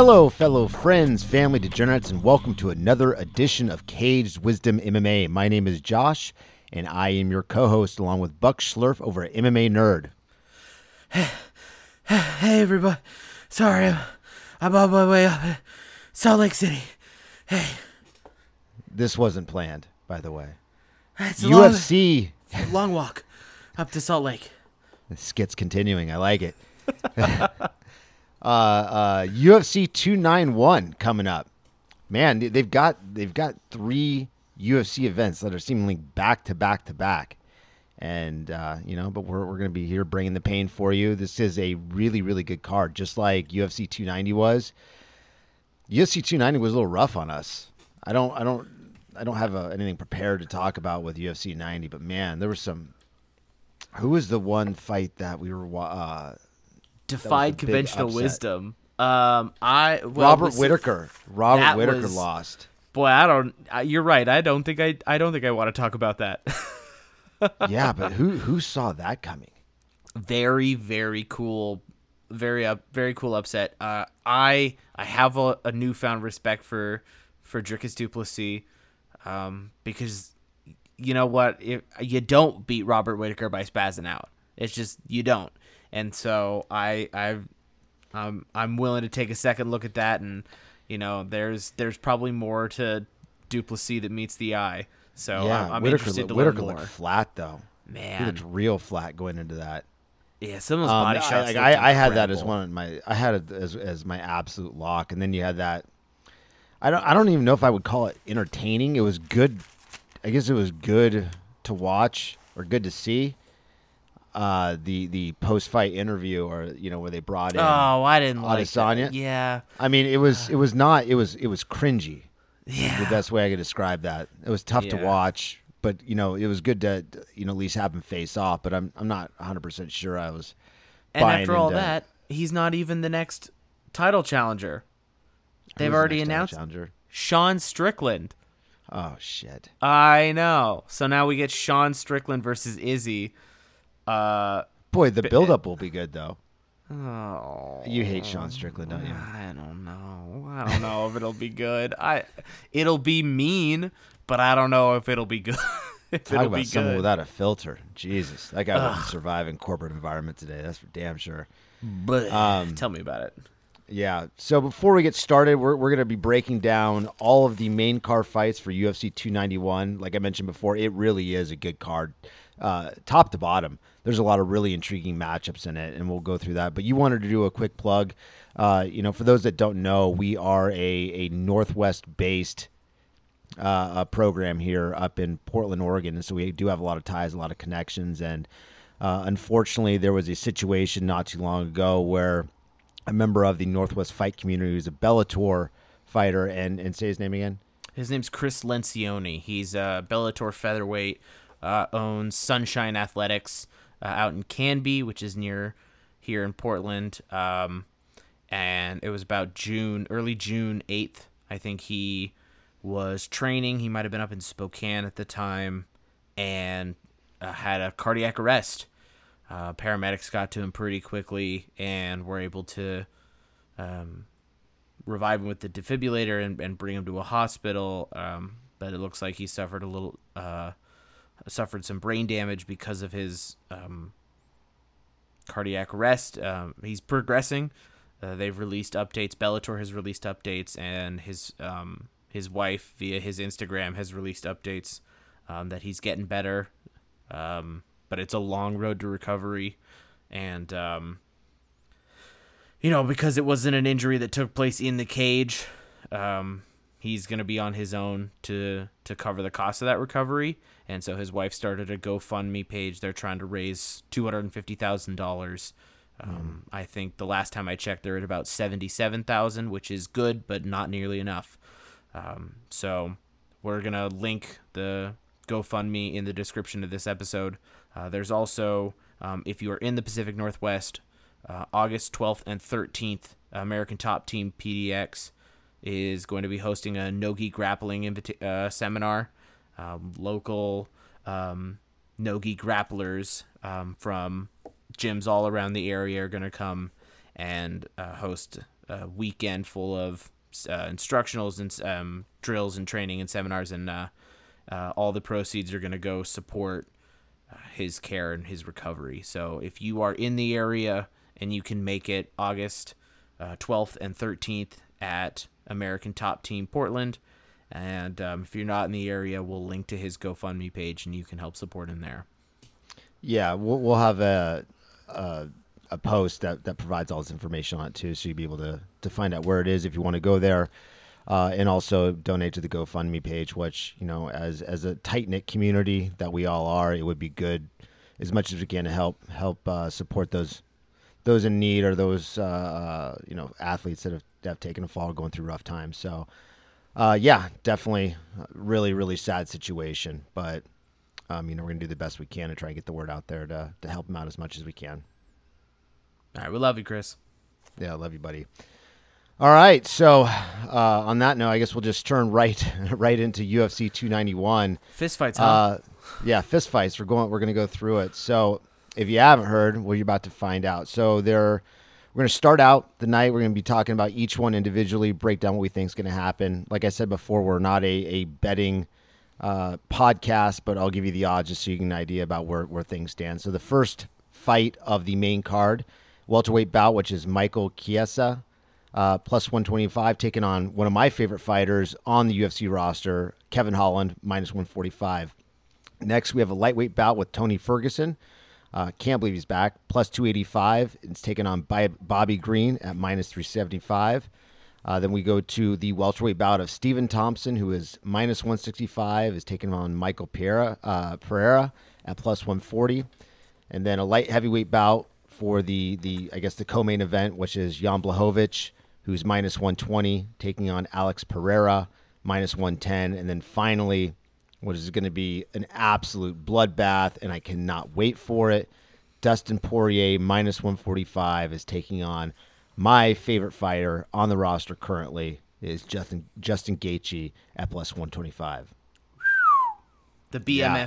Hello, fellow friends, family degenerates, and welcome to another edition of Caged Wisdom MMA. My name is Josh, and I am your co-host, along with Buck Schlurf over at MMA Nerd. Hey, everybody. Sorry, I'm, I'm on my way up. Salt Lake City. Hey, This wasn't planned, by the way. it's a long, UFC long walk up to Salt Lake. The skit's continuing. I like it. uh, uh, UFC 291 coming up. Man, they- they've got they've got three UFC events that are seemingly back to back to back, and uh, you know, but we're we're gonna be here bringing the pain for you. This is a really really good card, just like UFC 290 was. UFC 290 was a little rough on us. I don't I don't I don't have uh anything prepared to talk about with UFC 90, but man, there was some who was the one fight that we were uh, Defied conventional wisdom. Um, I well, Robert was- Whitaker. Robert Whitaker was- lost. Boy, I don't. You're right. I don't think I. I don't think I want to talk about that. yeah, but who who saw that coming? very very cool very up very cool upset uh i i have a, a newfound respect for for Dricus du Plessis um because you know what if you don't beat Robert Whitaker by spazzing out it's just you don't and so i i've um, i'm willing to take a second look at that and you know there's there's probably more to du Plessis that meets the eye so yeah, I'm, I'm Whitaker, interested to Whitaker learn more looked flat though. He man looked real flat going into that. yeah some of those Um, body I, shots like, I, I had that as one of my I had it as as my absolute lock, and then you had that. I don't I don't even know if I would call it entertaining. It was good. I guess it was good to watch or good to see. Uh, the the post fight interview, or you know, where they brought in. Oh, I didn't like that. Adesanya? Yeah, I mean, it was it was not it was it was cringy. Yeah, the best way I could describe that. It was tough to watch, but you know, it was good to you know at least have him face off. But I'm I'm not 100 percent sure I was. And after all into- that, he's not even the next title challenger. They've the already next announced challenger. Sean Strickland. Oh shit! I know. So now we get Sean Strickland versus Izzy. Uh Boy, the buildup will be good though. oh, You hate Sean Strickland, don't you? I don't know. I don't know if it'll be good. I it'll be mean, but I don't know if it'll be good. if Talk it'll be about someone without a filter. Jesus, that guy wouldn't survive in corporate environment today. That's for damn sure. but Um, tell me about it. Yeah. So before we get started, we're, we're going to be breaking down all of the main car fights for UFC 291. Like I mentioned before, it really is a good card, uh, top to bottom. There's a lot of really intriguing matchups in it, and we'll go through that. But you wanted to do a quick plug. Uh, you know, for those that don't know, we are a, a Northwest based uh, a program here up in Portland, Oregon, and so we do have a lot of ties, a lot of connections, and uh, unfortunately, there was a situation not too long ago where a member of the Northwest fight community who's a Bellator fighter, and and say his name again. His name's Chris Lencioni. He's a Bellator featherweight. Uh, owns Sunshine Athletics uh, out in Canby, which is near here in Portland. Um, and it was about June, early June eighth. I think he was training. He might have been up in Spokane at the time, and uh, had a cardiac arrest. Uh, paramedics got to him pretty quickly and were able to um, revive him with the defibrillator and, and bring him to a hospital. Um, but it looks like he suffered a little, uh, suffered some brain damage because of his um, cardiac arrest. Um, he's progressing. Uh, they've released updates. Bellator has released updates, and his um, his wife via his Instagram has released updates um, that he's getting better. Um, but it's a long road to recovery, and um, you know, because it wasn't an injury that took place in the cage, um, he's going to be on his own to to cover the cost of that recovery. And so his wife started a GoFundMe page. They're trying to raise two hundred and fifty thousand dollars. Um, I think the last time I checked, they're at about seventy-seven thousand, which is good, but not nearly enough. Um, so we're gonna link the GoFundMe in the description of this episode. Uh, there's also, um, if you are in the Pacific Northwest, uh, August 12th and 13th, American Top Team PDX is going to be hosting a Nogi grappling invita- uh, seminar. Um, local um, Nogi grapplers um, from gyms all around the area are going to come and uh, host a weekend full of uh, instructionals and um, drills and training and seminars, and uh, uh, all the proceeds are going to go support uh, his care and his recovery. So if you are in the area and you can make it August uh, 12th and 13th at American Top Team Portland, and um, if you're not in the area, we'll link to his GoFundMe page and you can help support him there. Yeah, we'll, we'll have a, a a post that, that provides all this information on it too, so you'll be able to to find out where it is if you want to go there, uh, and also donate to the GoFundMe page. Which you know, as as a tight knit community that we all are, it would be good as much as we can to help help uh, support those those in need or those uh, uh you know athletes that have, have taken a fall, going through rough times. So, uh, yeah, definitely, really really sad situation, but. Um, you know, we're gonna do the best we can to try and get the word out there to to help them out as much as we can. All right, we love you, Chris. Yeah, I love you, buddy. All right, so uh, on that note, I guess we'll just turn right right into UFC 291. Fist fights, huh? Uh, yeah, fist fights. We're going. We're going to go through it. So if you haven't heard, well, you're about to find out. So there, we're going to start out the night. We're going to be talking about each one individually, break down what we think is going to happen. Like I said before, we're not a a betting uh, podcast, but I'll give you the odds just so you get an idea about where where things stand. So the first fight of the main card welterweight bout, which is Michael Chiesa, uh, plus 125, taking on one of my favorite fighters on the UFC roster, Kevin Holland, minus 145. Next, we have a lightweight bout with Tony Ferguson. Uh, can't believe he's back. Plus 285. It's taken on by Bobby Green at minus 375. Uh, then we go to the welterweight bout of Stephen Thompson, who is minus 165, is taking on Michael Pereira, uh, Pereira at plus 140. And then a light heavyweight bout for the the I guess the co-main event, which is Jan Blachowicz, who's minus 120, taking on Alex Pereira minus 110, and then finally, what is going to be an absolute bloodbath, and I cannot wait for it. Dustin Poirier minus 145 is taking on my favorite fighter on the roster currently is Justin Justin Gaethje at plus 125. The BMF yeah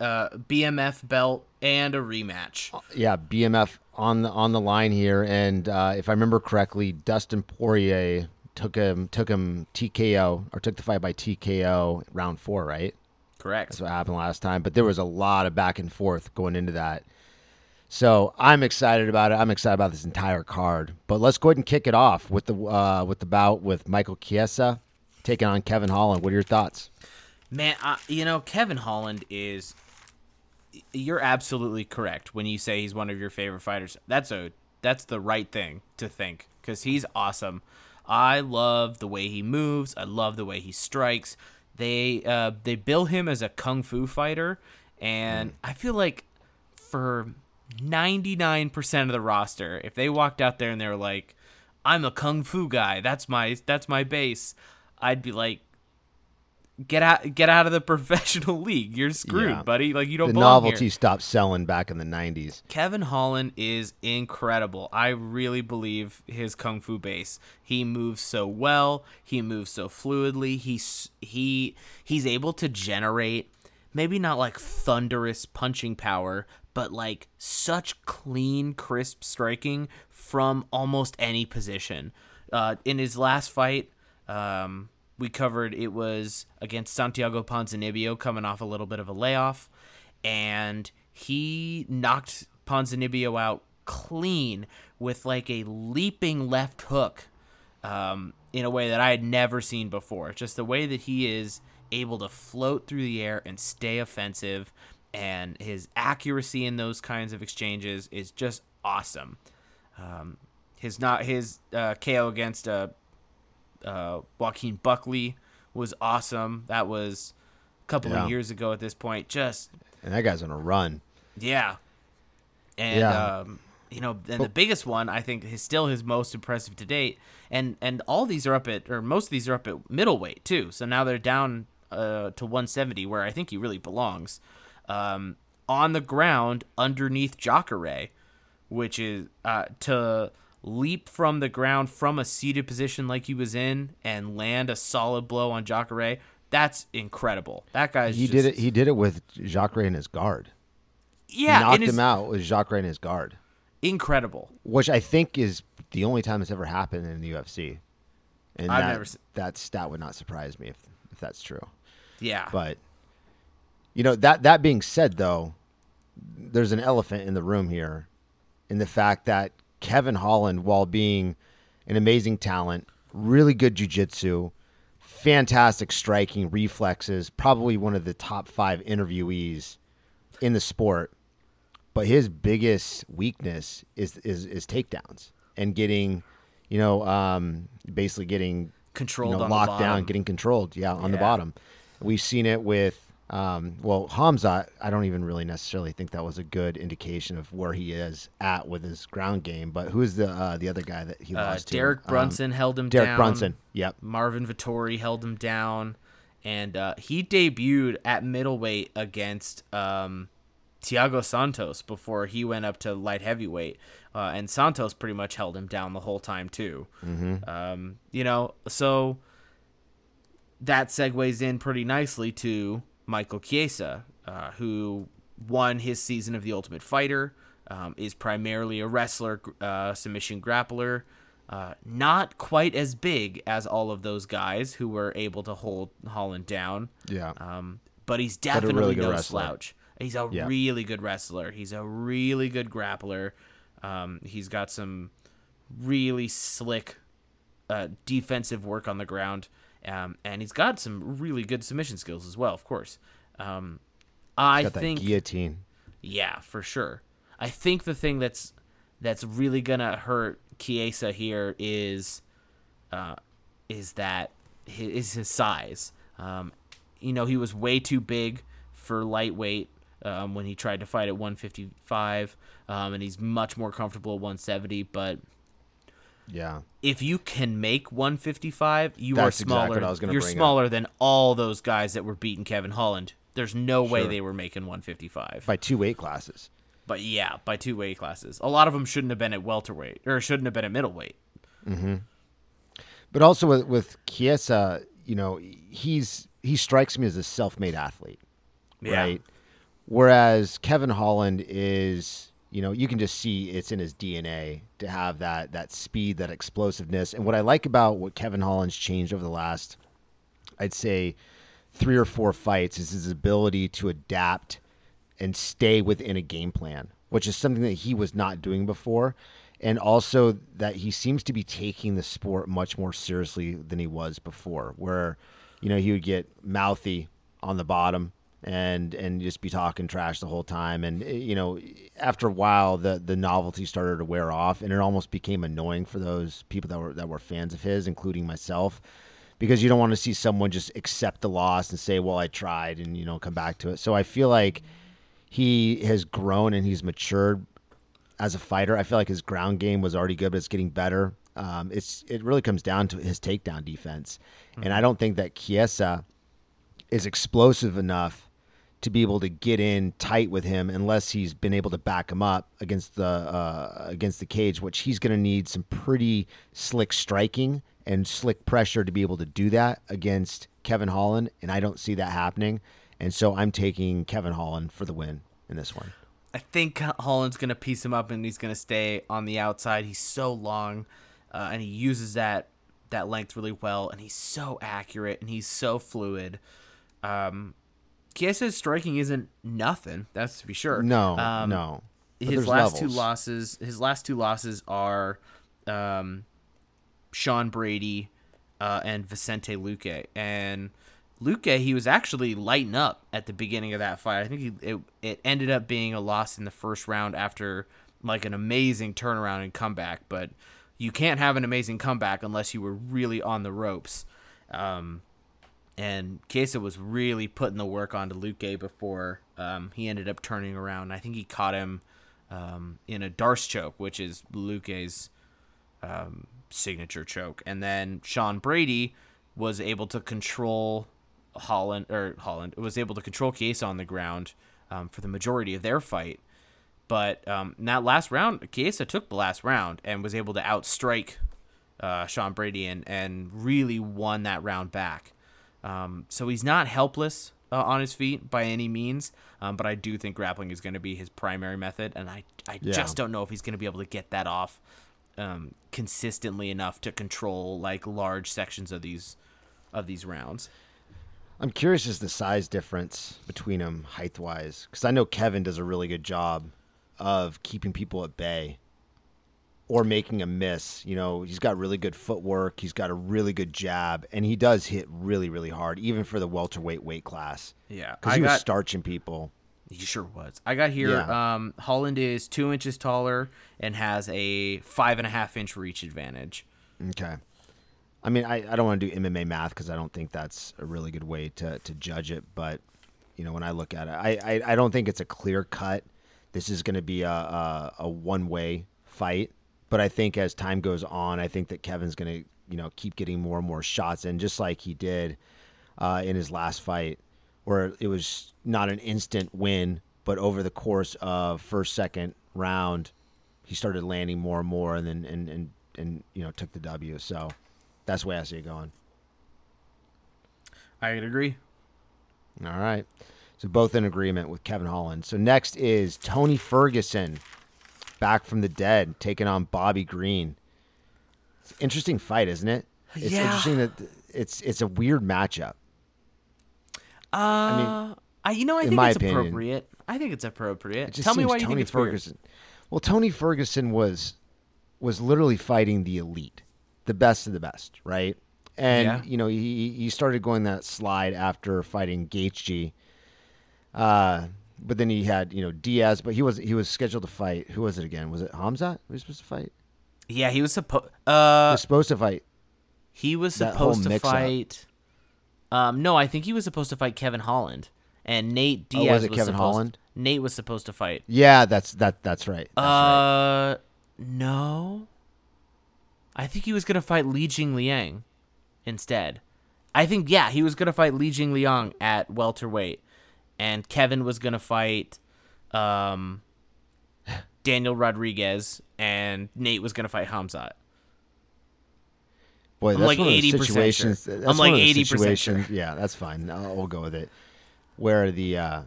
uh, BMF belt and a rematch. Yeah, BMF on the on the line here, and uh, if I remember correctly, Dustin Poirier took him took him TKO or took the fight by TKO round four, right? Correct. That's what happened last time. But there was a lot of back and forth going into that. So I'm excited about it. I'm excited about this entire card. But let's go ahead and kick it off with the uh, with the bout with Michael Chiesa taking on Kevin Holland. What are your thoughts? Man, uh, you know Kevin Holland is you're absolutely correct when you say he's one of your favorite fighters. That's a that's the right thing to think because he's awesome. I love the way he moves. I love the way he strikes. They uh, they bill him as a kung fu fighter, and mm. I feel like for ninety nine percent of the roster, if they walked out there and they were like, "I'm a kung fu guy. That's my that's my base," I'd be like, get out get out of the professional league. You're screwed, yeah. buddy. Like you don't. The novelty here. stopped selling back in the '90s. Kevin Holland is incredible. I really believe his kung fu base. He moves so well. He moves so fluidly. He's he he's able to generate maybe not like thunderous punching power, but like such clean, crisp striking from almost any position. Uh, in his last fight, um, we covered it was against Santiago Ponzinibbio coming off a little bit of a layoff, and he knocked Ponzinibbio out clean with like a leaping left hook um, in a way that I had never seen before. Just the way that he is able to float through the air and stay offensive, and his accuracy in those kinds of exchanges is just awesome. Um, his not his uh, KO against uh, uh, Joaquin Buckley was awesome. That was a couple yeah. of years ago at this point. Just and that guy's on a run. Yeah, and yeah. Um, you know, and the biggest one I think is still his most impressive to date. And and all these are up at, or most of these are up at middleweight too. So now they're down uh, to 170, where I think he really belongs. Um, on the ground underneath Jacare, which is uh, to leap from the ground from a seated position like he was in and land a solid blow on Jacare, that's incredible. That guy's he just, did it. He did it with Jacare in his guard. Yeah, he knocked his, him out with Jacare in his guard. incredible. which I think is the only time it's ever happened in the UFC. And I've that, never se- that stat would not surprise me if if that's true. Yeah. But you know that that being said, though, there's an elephant in the room here, in the fact that Kevin Holland, while being an amazing talent, really good jujitsu, fantastic striking, reflexes, probably one of the top five interviewees in the sport, but his biggest weakness is is, is takedowns and getting, you know, um, basically getting Controlled you know, on the locked down, getting controlled. Yeah, on the bottom. We've seen it with, um, well, Hamza. I don't even really necessarily think that was a good indication of where he is at with his ground game. But who's the uh, the other guy that he uh, lost to? Derek Um, Brunson held him Derek down. Derek Brunson. Yep. Marvin Vettori held him down, and uh, he debuted at middleweight against um, Thiago Santos before he went up to light heavyweight, uh, and Santos pretty much held him down the whole time too. Mm-hmm. Um, you know, so that segues in pretty nicely to Michael Chiesa, uh, who won his season of The Ultimate Fighter, um, is primarily a wrestler, uh, submission grappler. Uh, not quite as big as all of those guys who were able to hold Holland down. Yeah. Um, but he's definitely really good no wrestler. slouch. He's a Yeah. really good wrestler. He's a really good grappler. Um, he's got some really slick uh, defensive work on the ground, um, and he's got some really good submission skills as well. Of course, um, I think guillotine. yeah, for sure. I think the thing that's that's really gonna hurt Chiesa here is uh, is that his, is his size. Um, you know, he was way too big for lightweight um, when he tried to fight at 155, um, and he's much more comfortable at 170. But Yeah. if you can make 155, you That's are exactly smaller. what I was gonna You're bring up. smaller than all those guys that were beating Kevin Holland. There's no way they were making 155. By two weight classes. But yeah, by two weight classes. A lot of them shouldn't have been at welterweight or shouldn't have been at middleweight. Mm-hmm. But also with with Chiesa, you know, he's he strikes me as a self-made athlete. Yeah. right? Whereas Kevin Holland is, you know, you can just see it's in his DNA to have that that speed, that explosiveness. And what I like about what Kevin Holland's changed over the last, I'd say, three or four fights is his ability to adapt and stay within a game plan, which is something that he was not doing before. And also that he seems to be taking the sport much more seriously than he was before, where, you know, he would get mouthy on the bottom and and just be talking trash the whole time and eh, you know after a while the the novelty started to wear off and it almost became annoying for those people that were that were fans of his including myself because you don't want to see someone just accept the loss and say well I tried and you know come back to it so I feel like he has grown and he's matured as a fighter. I feel like his ground game was already good, but it's getting better. Um, it's it really comes down to his takedown defense, and I don't think that Chiesa is explosive enough to be able to get in tight with him unless he's been able to back him up against the uh, against the cage, which he's going to need some pretty slick striking and slick pressure to be able to do that against Kevin Holland, and I don't see that happening. And so I'm taking Kevin Holland for the win in this one. I think Holland's gonna piece him up and he's gonna stay on the outside. He's so long, uh, and he uses that that length really well, and he's so accurate and he's so fluid. Um, Chiesa's striking isn't nothing. That's to be sure. No, Um, no. But his last two losses his last two losses are um, Sean Brady uh, and Vicente Luque and Luque he was actually lighting up at the beginning of that fight I think he, it, it ended up being a loss in the first round after like an amazing turnaround and comeback but you can't have an amazing comeback unless you were really on the ropes um, and Chiesa was really putting the work onto Luque before um, he ended up turning around. I think he caught him um, in a D'Arce choke, which is Luque's um, signature choke. And then Sean Brady was able to control Holland or Holland was able to control Chiesa on the ground um, for the majority of their fight. But um, in that last round, Chiesa took the last round and was able to outstrike uh, Sean Brady and, and really won that round back. Um, so he's not helpless uh, on his feet by any means, um, but I do think grappling is going to be his primary method, and I I Yeah. just don't know if he's going to be able to get that off um, consistently enough to control like large sections of these of these rounds. I'm curious as the size difference between them height wise, because I know Kevin does a really good job of keeping people at bay or making a miss. You know, he's got really good footwork. He's got a really good jab, and he does hit really, really hard, even for the welterweight weight class. Yeah, because he was starching people. He sure was. I got here. Yeah. Um, Holland is two inches taller and has a five and a half inch reach advantage. Okay. I mean, I, I don't want to do MMA math because I don't think that's a really good way to, to judge it. But, you know, when I look at it, I, I, I don't think it's a clear cut. This is going to be a, a, a one way fight. But I think as time goes on, I think that Kevin's going to, you know, keep getting more and more shots and just like he did uh, in his last fight, where it was not an instant win, but over the course of first, second round, he started landing more and more, and then and and and you know took the W. So that's the way I see it going. I agree. All right. So both in agreement with Kevin Holland. So next is Tony Ferguson, back from the dead, taking on Bobby Green. It's an interesting fight, isn't it? It's Yeah. interesting that it's it's a weird matchup. Uh, I you know I think it's opinion, appropriate. I think it's appropriate. It Tell me why you Tony think it's weird. Ferguson. Well, Tony Ferguson was was literally fighting the elite, the best of the best, right? And Yeah. you know, he he started going that slide after fighting Gaethje. Uh, but then he had you know Diaz, but he was he was scheduled to fight. Who was it again? Was it Hamza? Who was supposed to fight? Yeah, he was supposed. He Uh, was supposed to fight. he was supposed to fight. Um, no, I think he was supposed to fight Kevin Holland, and Nate Oh, Diaz was it Kevin supposed, Holland? Nate was supposed to fight. Yeah, that's that that's right. That's right. Uh, no. I think he was gonna fight Li Jing Liang instead. I think yeah, he was gonna fight Li Jing Liang at welterweight, and Kevin was gonna fight, um, Daniel Rodriguez, and Nate was gonna fight Khamzat. Boy, I'm like those 80% sure. situations. I'm like those 80% sure. situations- Yeah, that's fine. I'll, we'll go with it. Where the uh,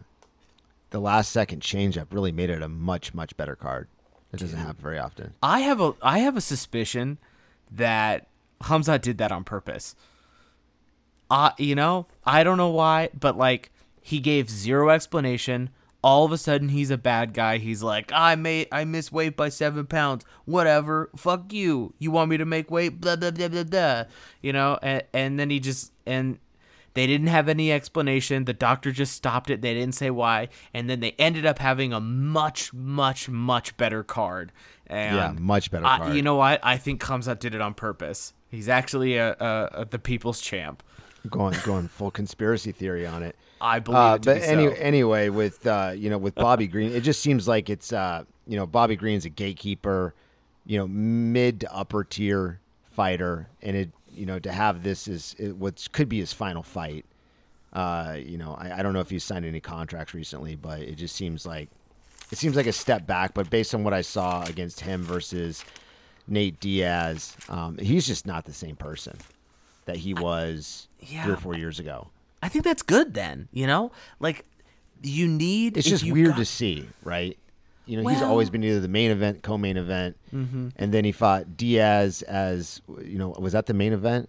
the last second changeup really made it a much much better card. It doesn't happen very often. I have a I have a suspicion that Hamza did that on purpose. Uh, you know, I don't know why, but like he gave zero explanation. All of a sudden, he's a bad guy. He's like, I made, I missed weight by seven pounds. Whatever. Fuck you. You want me to make weight? Blah blah blah blah blah. You know, and, and then he just and they didn't have any explanation. The doctor just stopped it. They didn't say why, and then they ended up having a much, much, much better card. And Yeah, much better I- card. you know what? I think Khamzat did it on purpose. He's actually a, a, a the people's champ. Going going full conspiracy theory on it. I believe Uh, but be any, so. anyway, with uh, you know with Bobby Green, it just seems like it's uh, you know Bobby Green's a gatekeeper, you know mid to upper tier fighter, and it you know to have this is it, what could be his final fight. Uh, you know, I, I don't know if he's signed any contracts recently, but it just seems like it seems like a step back. But based on what I saw against him versus Nate Diaz, um, he's just not the same person that he was three yeah. or four years ago. I think that's good. Then you know, like you need. it's just weird got- to see, right? You know, he's always been either the main event, co-main event, Mm-hmm. and then he fought Diaz as you know, was that the main event?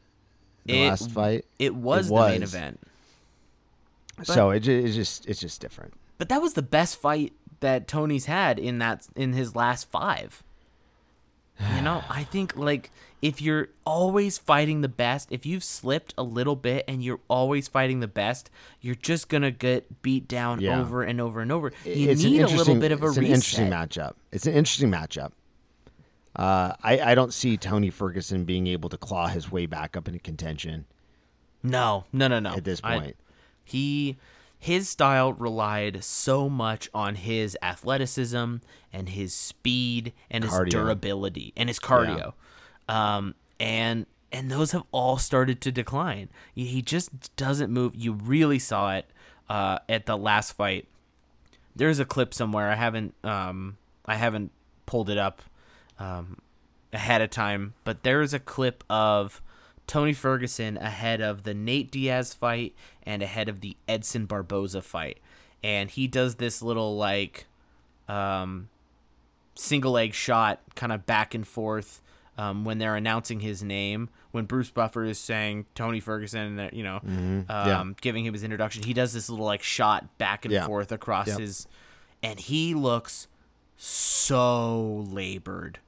The It- last fight, It was, It the main was. event, so it, it's just it's just different. but that was the best fight that Tony's had in that in his last five. You know, I think like if you're always fighting the best, if you've slipped a little bit and you're always fighting the best, you're just gonna get beat down Yeah. over and over and over. You it's need a little bit of a it's an reset. interesting matchup. It's an interesting matchup. Uh, I I don't see Tony Ferguson being able to claw his way back up into contention No, no, no, no. at this I- point. he his style relied so much on his athleticism and his speed and his durability and his cardio. Um and and those have all started to decline. He just doesn't move. You really saw it uh, at the last fight. There's a clip somewhere. I haven't um I haven't pulled it up um ahead of time, but there is a clip of Tony Ferguson ahead of the Nate Diaz fight and ahead of the Edson Barboza fight. And he does this little like um, single leg shot kind of back and forth um, when they're announcing his name. When Bruce Buffer is saying Tony Ferguson, you know, um, Yeah. giving him his introduction, he does this little like shot back and Yeah. forth across Yep. his, and he looks so labored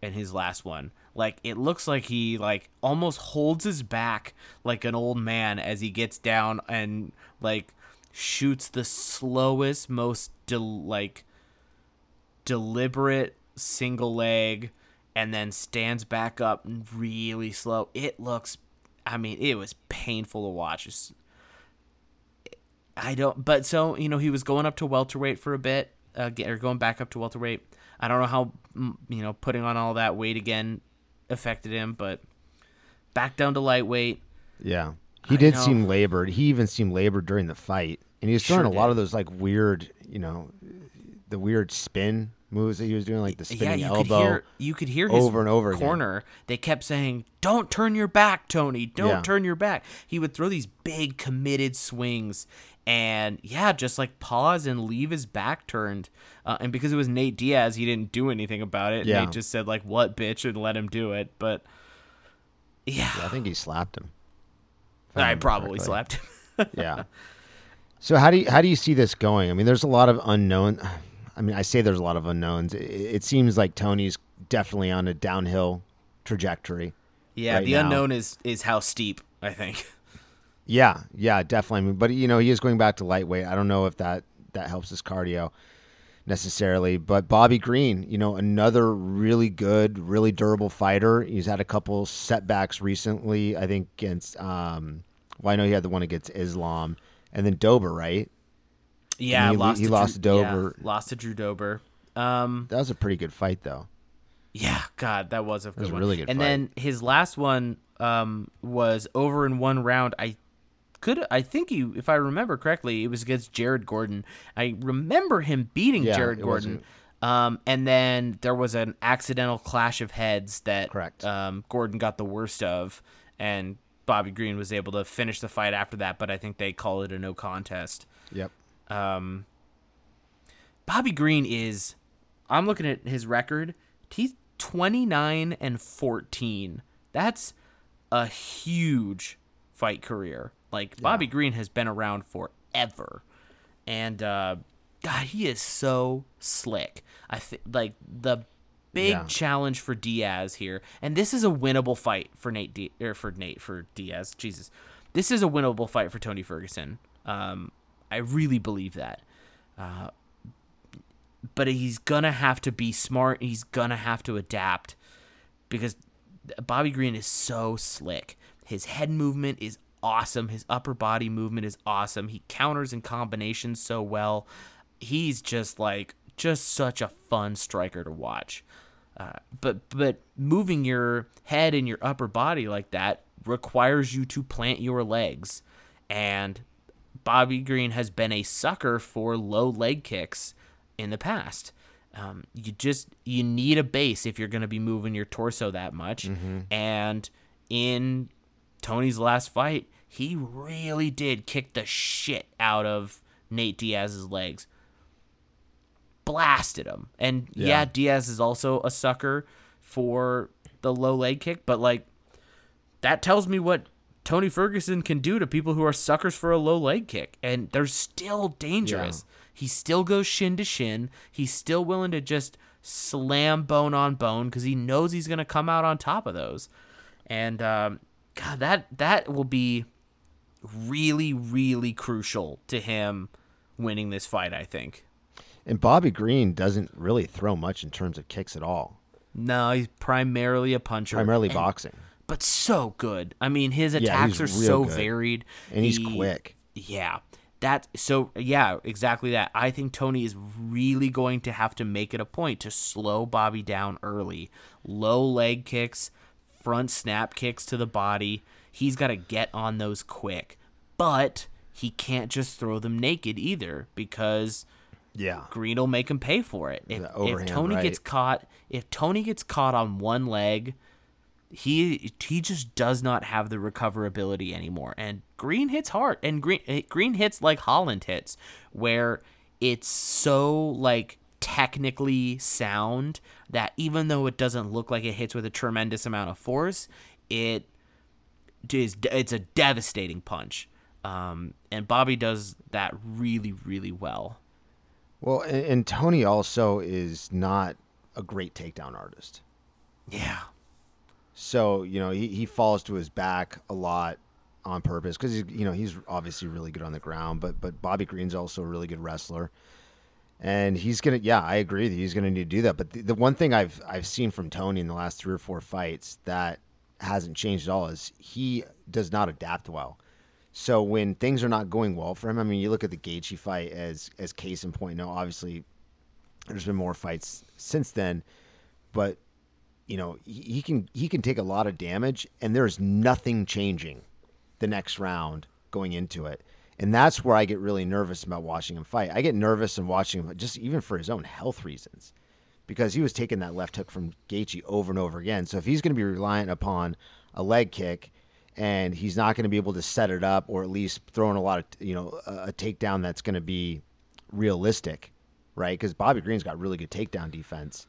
in his last one. Like it looks like he like almost holds his back like an old man as he gets down and like shoots the slowest, most del- like deliberate single leg and then stands back up really slow. It looks I mean, it was painful to watch. It's- I don't but so, you know, he was going up to welterweight for a bit, uh, or going back up to welterweight. I don't know how mm, you know, putting on all that weight again affected him, but back down to lightweight. Yeah. He I did know. seem labored. He even seemed labored during the fight. And he was throwing Sure a lot did. of those like weird, you know, the weird spin moves that he was doing, like the spinning yeah, you elbow. could hear you could hear his over and over again. corner. They kept saying, "Don't turn your back, Tony. Don't Yeah. turn your back." He would throw these big committed swings, and yeah, just like pause and leave his back turned. Uh, and because it was Nate Diaz, he didn't do anything about it. Yeah. Nate just said like, "What bitch?" and let him do it. But yeah, I think he slapped him. if I, probably correctly. slapped him. yeah. So how do you how do you see this going? I mean, there's a lot of unknown. I mean, I say there's a lot of unknowns. It, it seems like Tony's definitely on a downhill trajectory. yeah, Right the now. unknown is is how steep. I think. Yeah, yeah, definitely. I mean, but you know, he is going back to lightweight. I don't know if that that helps his cardio necessarily. But Bobby Green, you know, another really good, really durable fighter. He's had a couple setbacks recently. I think against. Um, well, I know he had the one against Islam, and then Dober, right? Yeah, he- lost he to lost Drew, to yeah, Dober. lost to Drew Dober. Um, That was a pretty good fight, though. Yeah, God, that was a good was a one. really good And fight. then his last one um, was over in one round. I could, I think he, if I remember correctly, it was against Jared Gordon. I remember him beating Yeah, Jared Gordon. Um, and then there was an accidental clash of heads that Correct. Um, Gordon got the worst of, and Bobby Green was able to finish the fight after that. But I think they call it a no contest. Yep. Um, Bobby Green is, I'm looking at his record. He's 29 and 14. That's a huge fight career. Like Bobby Green has been around forever, and uh, God, he is so slick. I think like the big Yeah. challenge for Diaz here, and this is a winnable fight for Nate D- or for Nate for Diaz. Jesus, this is a winnable fight for Tony Ferguson. Um, I really believe that. Uh, but he's gonna have to be smart. He's gonna have to adapt because Bobby Green is so slick. His head movement is awesome. His upper body movement is awesome. He counters in combinations so well. He's just like just such a fun striker to watch. Uh, but but moving your head and your upper body like that requires you to plant your legs, and Bobby Green has been a sucker for low leg kicks in the past. Um, you just you need a base if you're going to be moving your torso that much. And in Tony's last fight, he really did kick the shit out of Nate Diaz's legs. Blasted him. And yeah, Yeah. Diaz is also a sucker for the low leg kick, but like that tells me what Tony Ferguson can do to people who are suckers for a low leg kick, and they're still dangerous. He still goes shin to shin. He's still willing to just slam bone on bone because he knows he's gonna come out on top of those. And um, God, that that will be really, really crucial to him winning this fight. I think. And Bobby Green doesn't really throw much in terms of kicks at all. No, he's primarily a puncher, Primarily and- boxing. But so good. I mean, his attacks he's are so good. varied, And he's He- quick. Yeah, that so yeah, exactly that. I think Tony is really going to have to make it a point to slow Bobby down early. Low leg kicks, front snap kicks to the body. He's got to get on those quick, but he can't just throw them naked either because Yeah. Green will make him pay for it. If, if Tony right. gets caught, if Tony gets caught on one leg, he he just does not have the recoverability anymore. And Green hits hard, and Green eh, Green hits like Holland hits, where it's so like technically sound that even though it doesn't look like it hits with a tremendous amount of force, it is it's a devastating punch. Um, and Bobby does that really really well. Well, and, and Tony also is not a great takedown artist. Yeah. So you know he, he falls to his back a lot on purpose because he's you know he's obviously really good on the ground, but but Bobby Green's also a really good wrestler, and he's gonna yeah I agree that he's gonna need to do that. But the, the one thing I've I've seen from Tony in the last three or four fights that hasn't changed at all is he does not adapt well. So when things are not going well for him, I mean, you look at the Gaethje fight as as case in point. Now, obviously, there's been more fights since then, but you know he, can he can take a lot of damage, and there's nothing changing the next round going into it. And that's where I get really nervous about watching him fight. I get nervous and watching him just even for his own health reasons because he was taking that left hook from Gaethje over and over again. So if he's going to be reliant upon a leg kick and he's not going to be able to set it up or at least throwing a lot of you know a, a takedown that's going to be realistic, right? Because Bobby Green's got really good takedown defense.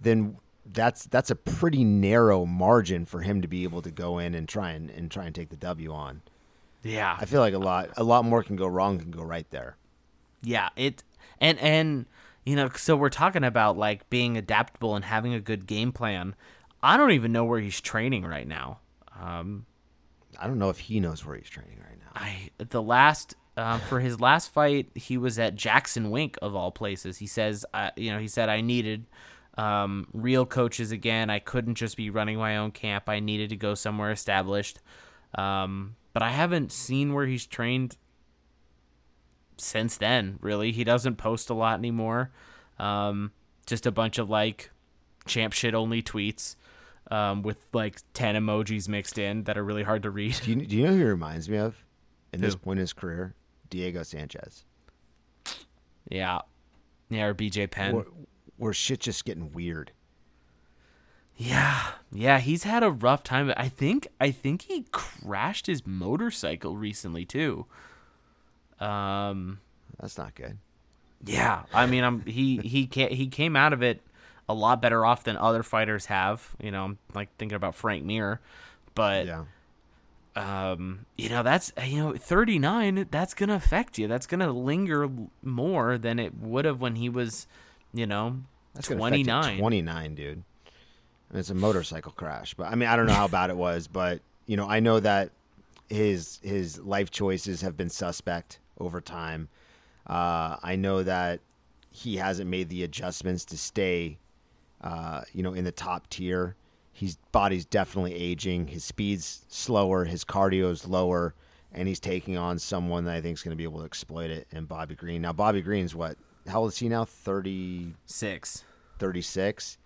Then that's that's a pretty narrow margin for him to be able to go in and try and, and try and take the W on. Yeah. I feel like a lot a lot more can go wrong can go right there. Yeah, it and and you know, so we're talking about like being adaptable and having a good game plan. I don't even know where he's training right now. Um, I don't know if he knows where he's training right now. I the last uh, for his last fight, he was at Jackson Wink of all places. He says, uh, you know, he said I needed um, real coaches again. I couldn't just be running my own camp. I needed to go somewhere established. Um, but I haven't seen where he's trained since then. Really, he doesn't post a lot anymore. Um, just a bunch of like champ shit only tweets um, with like ten emojis mixed in that are really hard to read. Do you, do you know who he reminds me of in this point in his career? Diego Sanchez. yeah, yeah, or BJ Penn. Where, where shit just getting weird. Yeah, yeah, he's had a rough time. I think I think he crashed his motorcycle recently too. Um, That's not good. yeah, I mean, I'm he he ca- he came out of it a lot better off than other fighters have. You know, I'm like thinking about Frank Mir, but Yeah. um, you know, that's you know, 39. That's gonna affect you. That's gonna linger more than it would have when he was, you know, That's gonna affect you. 29. 29, dude. And it's a motorcycle crash. But I mean, I don't know how bad it was, but you know, I know that his his life choices have been suspect over time. Uh, I know that he hasn't made the adjustments to stay, uh, you know, in the top tier. His body's definitely aging. His speed's slower. His cardio's lower, and he's taking on someone that I think is going to be able to exploit it. And Bobby Green. Now, Bobby Green's what? How old is he now? 36. 36.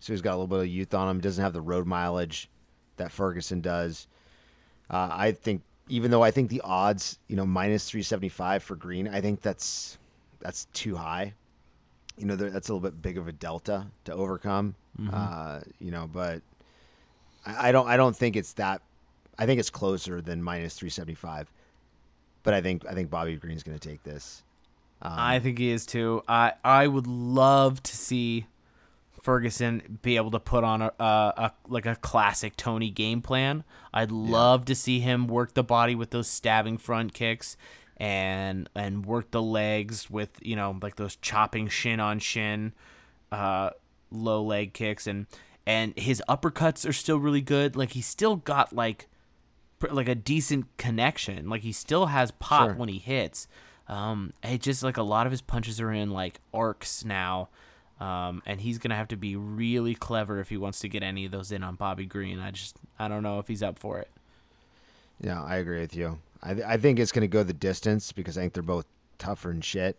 So he's got a little bit of youth on him. He doesn't have the road mileage that Ferguson does. Uh, I think, even though I think the odds, you know, minus 375 for Green, I think that's that's too high. You know, that's a little bit big of a delta to overcome. Uh, you know, but I, I don't I don't think it's that. I think it's closer than minus 375. But I think I think Bobby Green's going to take this. Um, I think he is too. I I would love to see Ferguson be able to put on a, a, a like a classic Tony game plan. I'd love to see him work the body with those stabbing front kicks and and work the legs with you know like those chopping shin on shin uh low leg kicks and and his uppercuts are still really good like he's still got like like a decent connection like he still has pop Sure. when he hits um it just like a lot of his punches are in like arcs now um and he's gonna have to be really clever if he wants to get any of those in on bobby green i just i don't know if he's up for it Yeah, I agree with you. I, th- I think it's going to go the distance because I think they're both tougher and shit.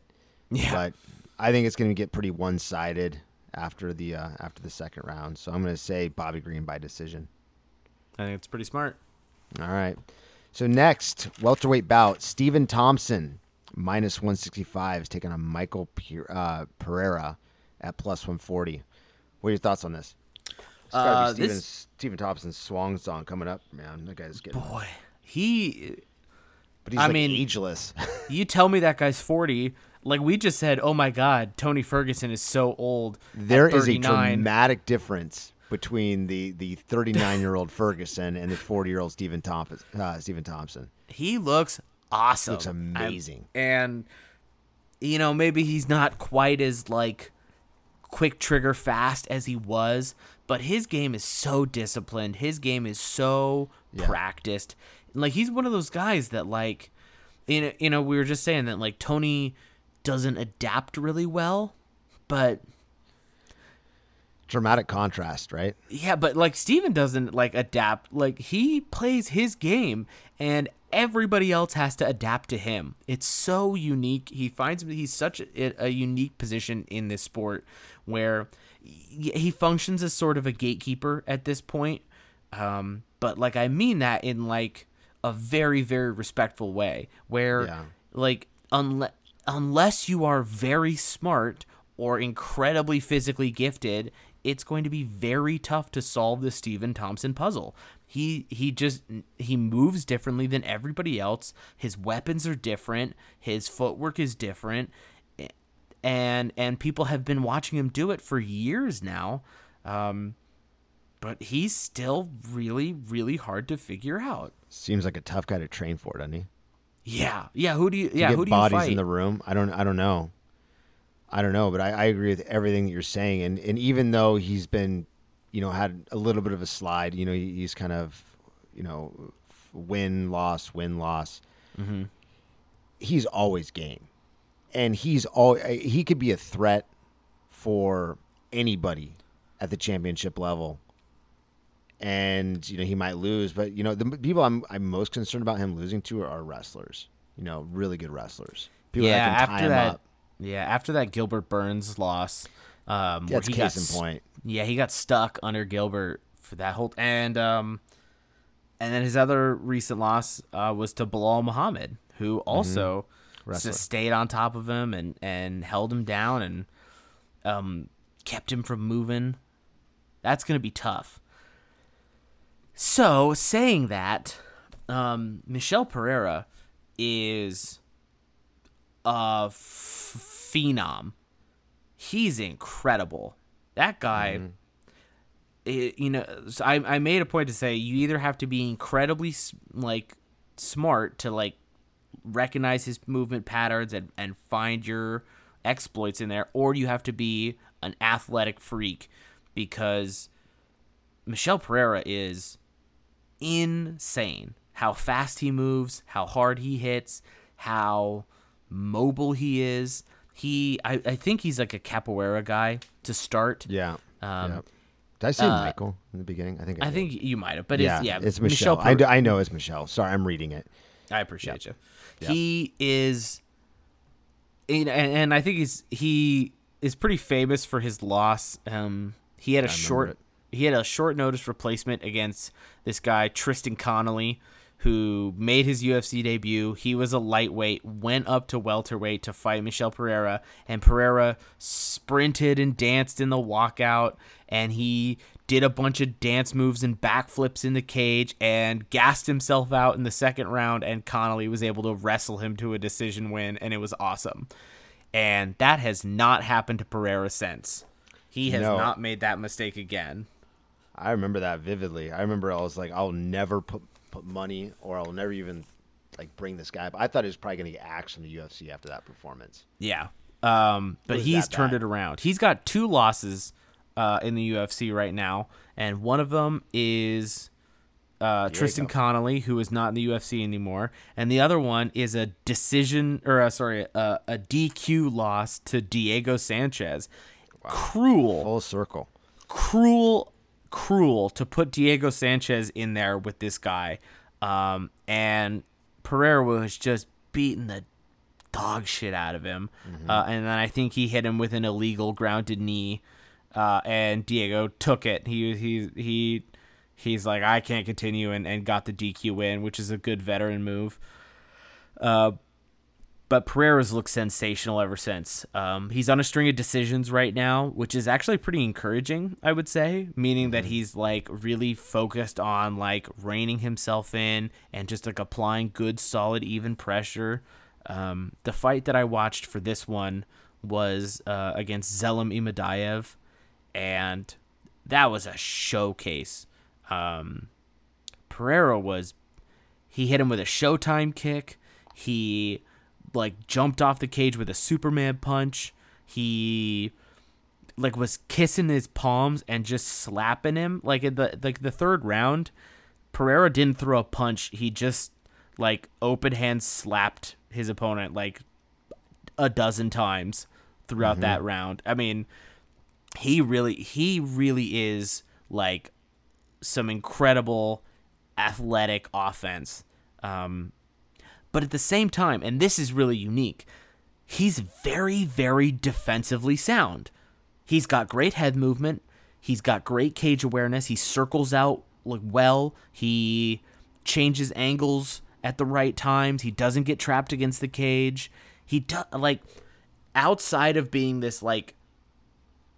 yeah But I think it's going to get pretty one sided after the uh, after the second round. So I'm going to say Bobby Green by decision. i think it's pretty smart All right. So next welterweight bout: Stephen Thompson minus 165 is taking on Michael Pe- uh, Pereira at plus 140. What are your thoughts on this? It's gotta Uh, be Steven, this Steven Thompson's swan song coming up, man. That guy's getting, boy, he. but he's I like mean- ageless. You tell me that guy's forty. Like we just said, oh my God, Tony Ferguson is so old. There is a dramatic difference between the the 39 year old Ferguson and the 40 year old Stephen Thompson. Uh, Stephen Thompson. He looks awesome. Looks amazing. I'm- and you know, maybe he's not quite as like quick trigger fast as he was, but his game is so disciplined. His game is so Yeah. practiced. Like he's one of those guys that like you know, you know, we were just saying that like Tony doesn't adapt really well, but Dramatic contrast, right? Yeah, but like Steven doesn't like adapt. Like he plays his game and everybody else has to adapt to him. It's so unique. He finds he's such a, a unique position in this sport where he functions as sort of a gatekeeper at this point. Um, but like I mean that in like a very very respectful way where Yeah. like unless unless you are very smart or incredibly physically gifted, it's going to be very tough to solve the Stephen Thompson puzzle. He he just he moves differently than everybody else. His weapons are different. His footwork is different, and and people have been watching him do it for years now. Um, but he's still really really hard to figure out. Seems like a tough guy to train for, doesn't he? Yeah, yeah. Who do you? Yeah, get who do you bodies in the room. I don't. I don't know. I don't know, but I, I agree with everything that you're saying. And and even though he's been, you know, had a little bit of a slide, you know, he's kind of, you know, win loss win loss. Mm-hmm. He's always game, and he's all he could be a threat for anybody at the championship level. And you know he might lose, but you know the people I'm I'm most concerned about him losing to are wrestlers. You know, really good wrestlers. People yeah, that can tie after him that, up. yeah, after that Gilbert Burns loss, um, where That's he got case in point. Yeah, he got stuck under Gilbert for that whole and um, and then his other recent loss uh, was to Belal Muhammad, who also Mm-hmm. Just stayed on top of him and and held him down and um kept him from moving. That's gonna be tough. So saying that, um, Michel Pereira is a f- phenom. He's incredible. That guy, it- you know, so I I made a point to say you either have to be incredibly like smart to like recognize his movement patterns and and find your exploits in there, or you have to be an athletic freak because Michel Pereira is insane. How fast he moves, how hard he hits, how mobile he is. He, I, I think he's like a capoeira guy to start. Yeah. Um, yeah. Did I say uh, Michael in the beginning? I think I, I think you might have, but yeah, it's, yeah, it's Michel. I, Per- do- I know it's Michel. Sorry, I'm reading it. I appreciate you. Yep. He is, and, and I think he's he is pretty famous for his loss. Um, he had a short it. he had a short notice replacement against this guy Tristan Connelly, who made his UFC debut. He was a lightweight, went up to welterweight to fight Michel Pereira, and Pereira sprinted and danced in the walkout, and he did a bunch of dance moves and backflips in the cage and gassed himself out in the second round and Connelly was able to wrestle him to a decision win and it was awesome. And that has not happened to Pereira since. He has No. not made that mistake again. I remember that vividly. I remember I was like, I'll never put put money, or I'll never even like bring this guy. up. I thought he was probably going to get axed in the UFC after that performance. Yeah. Um, but he's turned bad. it around. He's got two losses uh, in the UFC right now, and one of them is uh, Tristan Connelly, who is not in the UFC anymore, and the other one is a decision or uh, sorry, uh, a DQ loss to Diego Sanchez. Cruel, Full circle. cruel, cruel to put Diego Sanchez in there with this guy. Um, and Pereira was just beating the dog shit out of him. Uh, and then I think he hit him with an illegal grounded knee. Uh, and Diego took it. He he he he's like I can't continue and, and got the DQ win, which is a good veteran move. Uh, but Pereira's looked sensational ever since. Um, he's on a string of decisions right now, which is actually pretty encouraging, I would say, meaning that he's like really focused on like reining himself in and just like applying good, solid, even pressure. Um, the fight that I watched for this one was uh, against Zelim Imadaev, and that was a showcase. Um, Pereira was he hit him with a Showtime kick. He like jumped off the cage with a Superman punch. He like was kissing his palms and just slapping him. Like in the like the third round, Pereira didn't throw a punch. He just like open hand slapped his opponent like a dozen times throughout mm-hmm. that round. I mean, he really he really is like some incredible athletic offense. Um, but at the same time, and this is really unique, he's very, very defensively sound. He's got great head movement. He's got great cage awareness. He circles out like well. He changes angles at the right times. He doesn't get trapped against the cage. He does like outside of being this like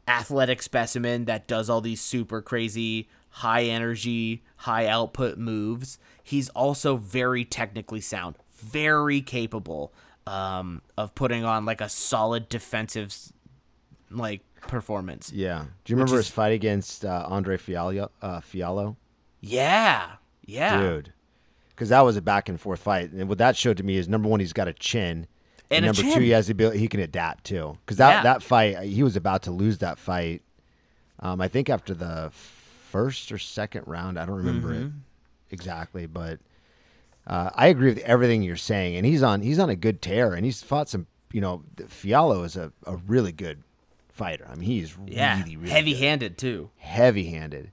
athletic specimen that does all these super crazy high energy, high output moves. He's also very technically sound, very capable um, of putting on like a solid defensive like performance. Yeah. Do you remember is, his fight against uh, Andre Fialho? Uh, Fialho? Yeah. Yeah. Dude. Because that was a back and forth fight, and what that showed to me is number one, he's got a chin, and, and number chin. two, he has the ability he can adapt too. Because that yeah. that fight, he was about to lose that fight. Um, I think after the first or second round, I don't remember mm-hmm. it exactly, but uh, I agree with everything you're saying, and he's on he's on a good tear, and he's fought some. You know, Fialho is a, a really good fighter. I mean, he's yeah, really, really heavy-handed too. Heavy-handed,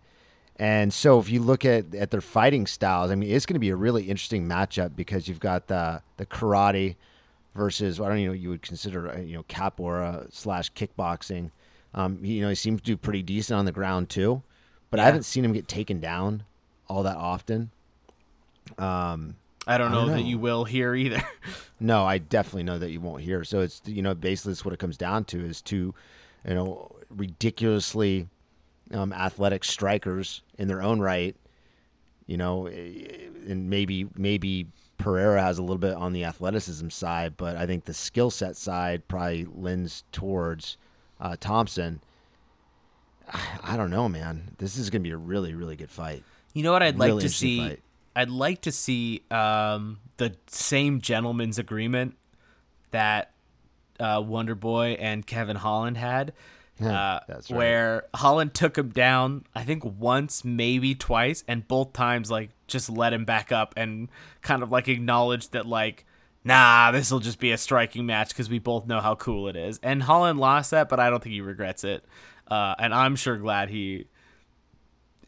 and so if you look at at their fighting styles, I mean, it's going to be a really interesting matchup because you've got the the karate versus I don't know you would consider uh, you know capoeira slash kickboxing. Um, you know, he seems to do pretty decent on the ground too, but yeah. I haven't seen him get taken down all that often. Um, I don't, know, I don't know that you will hear either. no, I definitely know that you won't hear. So it's you know basically that's what it comes down to is two, you know, ridiculously um, athletic strikers in their own right. You know, eh, and maybe maybe Pereira has a little bit on the athleticism side, but I think the skill set side probably lends towards uh, Thompson. I don't know, man. This is going to be a really, really good fight. You know what I'd really like to see? Fight. I'd like to see um, the same gentleman's agreement that uh, Wonder Boy and Kevin Holland had. Uh, right. Where Holland took him down, I think once, maybe twice, and both times like just let him back up and kind of like acknowledged that like, nah, this will just be a striking match because we both know how cool it is. And Holland lost that, but I don't think he regrets it, uh, and I'm sure glad he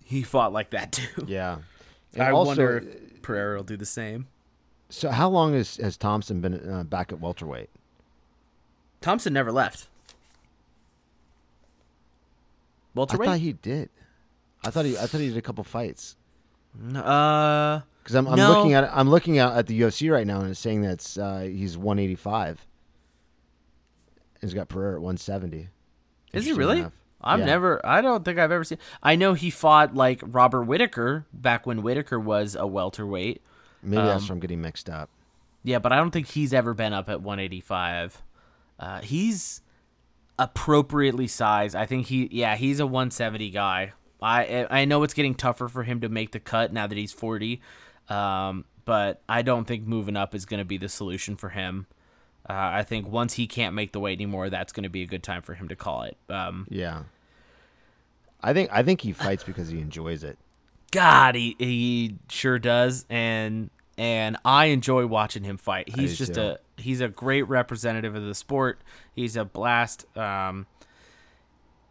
he fought like that too. Yeah, and I also, wonder if Pereira will do the same. So, how long has has Thompson been uh, back at welterweight? Thompson never left. Welterweight? I thought he did. I thought he. I thought he did a couple fights. Uh, because I'm, I'm no. looking at I'm looking at, at the UFC right now and it's saying that uh, he's 185. He's got Pereira at 170. Is he really? Enough. I've yeah. never. I don't think I've ever seen. I know he fought like Robert Whitaker back when Whitaker was a welterweight. Maybe um, that's from getting mixed up. Yeah, but I don't think he's ever been up at 185. Uh, he's appropriately sized. I think he. Yeah, he's a 170 guy. I I know it's getting tougher for him to make the cut now that he's 40. Um, but I don't think moving up is going to be the solution for him. Uh, I think once he can't make the weight anymore, that's going to be a good time for him to call it. Um, yeah, I think I think he fights because he enjoys it. God, he he sure does, and and I enjoy watching him fight. He's just too. a he's a great representative of the sport. He's a blast. Um,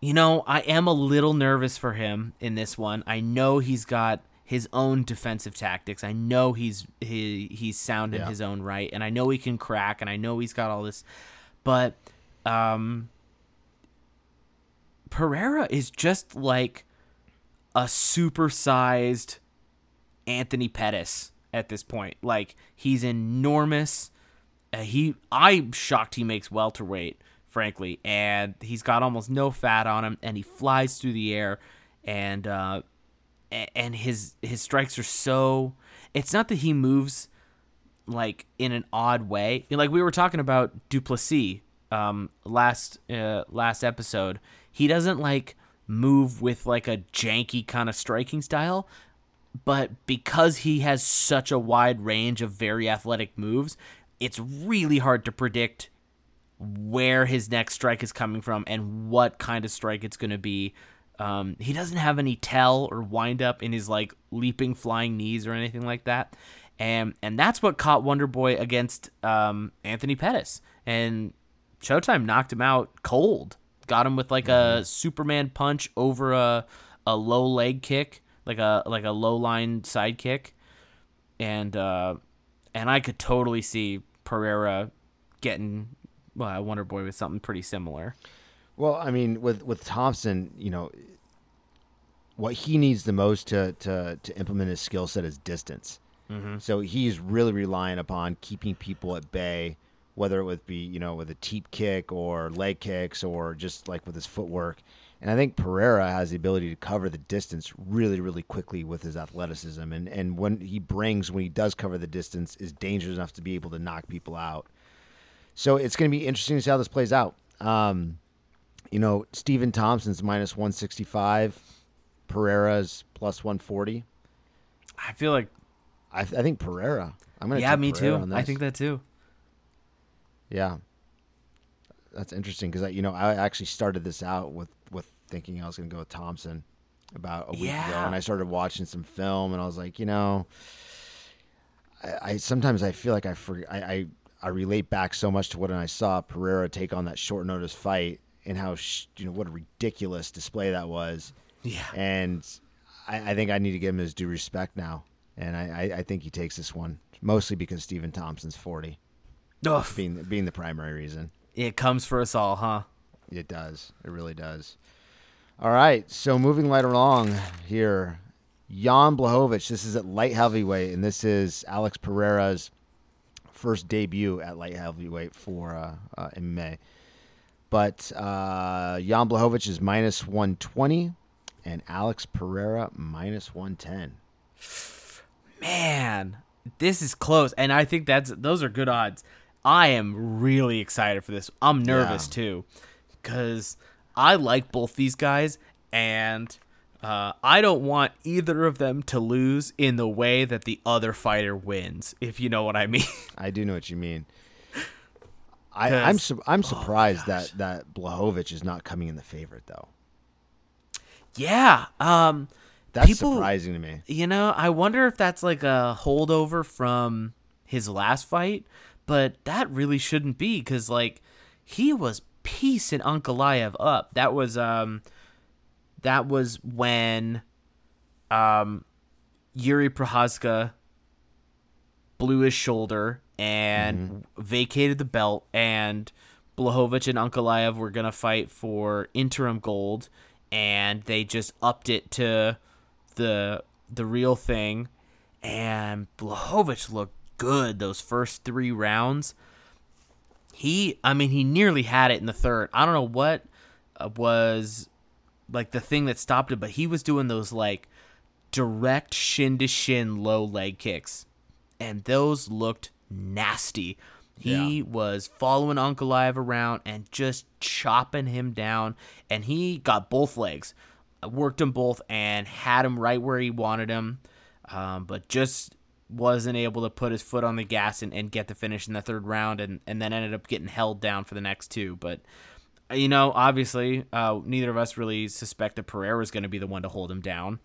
you know, I am a little nervous for him in this one. I know he's got his own defensive tactics. I know he's he he's sound in yeah. his own right, and I know he can crack, and I know he's got all this, but um, Pereira is just like a supersized Anthony Pettis at this point. Like he's enormous, uh, he I'm shocked he makes welterweight, frankly, and he's got almost no fat on him, and he flies through the air, and uh, and his his strikes are so. It's not that he moves like in an odd way. Like we were talking about Du Plessis um, last uh, last episode. He doesn't like move with like a janky kind of striking style, but because he has such a wide range of very athletic moves, it's really hard to predict where his next strike is coming from and what kind of strike it's going to be. Um, he doesn't have any tell or wind up in his like leaping flying knees or anything like that. And and that's what caught Wonder Boy against um, Anthony Pettis. And Showtime knocked him out cold. Got him with like a Superman punch over a a low leg kick, like a like a low line side kick. And uh and I could totally see Pereira getting well, Wonder Boy with something pretty similar. Well, I mean, with with Thompson, you know, what he needs the most to to to implement his skill set is distance. Mm-hmm. So he's really relying upon keeping people at bay, whether it would be you know with a teep kick or leg kicks or just like with his footwork. And I think Pereira has the ability to cover the distance really, really quickly with his athleticism. And and when he brings, when he does cover the distance, is dangerous enough to be able to knock people out. So it's going to be interesting to see how this plays out. Um, you know, Stephen Thompson's minus 165, Pereira's plus 140. I feel like I, I think Pereira. I'm going to yeah, me Pereira too. I think that too. Yeah, that's interesting because I, you know, I actually started this out with with thinking I was going to go with Thompson about a week ago, and I started watching some film, and I was like, you know, I, I sometimes I feel like I, for, I I I relate back so much to when I saw Pereira take on that short notice fight and how sh- you know what a ridiculous display that was, Yeah. and I, I think I need to give him his due respect now, and I, I, I think he takes this one mostly because Stephen Thompson's forty, Ugh, being being the primary reason. it comes for us all, huh? It does. It really does. All right. So moving right along here, Jan Blachowicz. This is at light heavyweight, and this is Alex Pereira's first debut at light heavyweight for uh, uh, MMA. But uh, Jan Blachowicz is minus 120, and Alex Pereira minus 110. Man, this is close, and I think that's those are good odds. I am really excited for this. I'm nervous Yeah. too, because I like both these guys, and uh, I don't want either of them to lose in the way that the other fighter wins. If you know what I mean. I do know what you mean. I, I'm 'Cause- su- I'm surprised that that Blachowicz is not coming in the favorite though. yeah. Um. That's People- surprising to me. You know, I wonder if that's like a holdover from his last fight, but that really shouldn't be because like he was piecing Ankalaev up. That was um, that was when um, Jiri Prochazka blew his shoulder and vacated the belt, and Blachowicz and Ankalaev were gonna fight for interim gold, and they just upped it to the the real thing, and Blachowicz looked good those first three rounds. He, I mean, he nearly had it in the third. I don't know what uh, was like the thing that stopped it, but he was doing those like direct shin to shin low leg kicks, and those looked nasty. He was following Ankalaev around and just chopping him down, and he got both legs, worked them both, and had him right where he wanted him, um, but just wasn't able to put his foot on the gas and, and get the finish in the third round, and, and then ended up getting held down for the next two. But you know, obviously, uh, neither of us really suspect that Pereira is going to be the one to hold him down.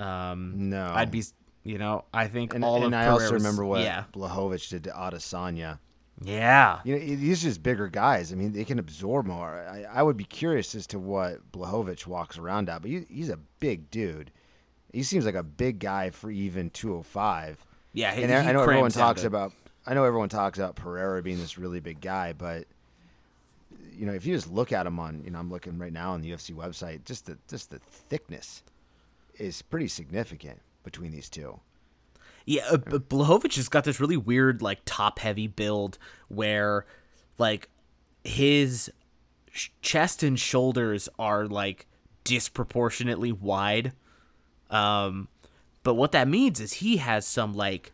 Um, No. I'd be, you know, I think And, all and of I also remember what yeah, Blachowicz did to Adesanya. yeah, You know, these are just bigger guys. I mean, they can absorb more. I, I would be curious as to what Blachowicz walks around at, but he, he's a big dude. He seems like a big guy for even 205. yeah. he- And I he I know everyone talks about I know everyone talks about Pereira being this really big guy, but you know, if you just look at him on, you know, I'm looking right now on the UFC website, just the just the thickness is pretty significant between these two. Yeah, uh, Blachowicz has got this really weird like top heavy build where like his sh- chest and shoulders are like disproportionately wide. Um but what that means is he has some like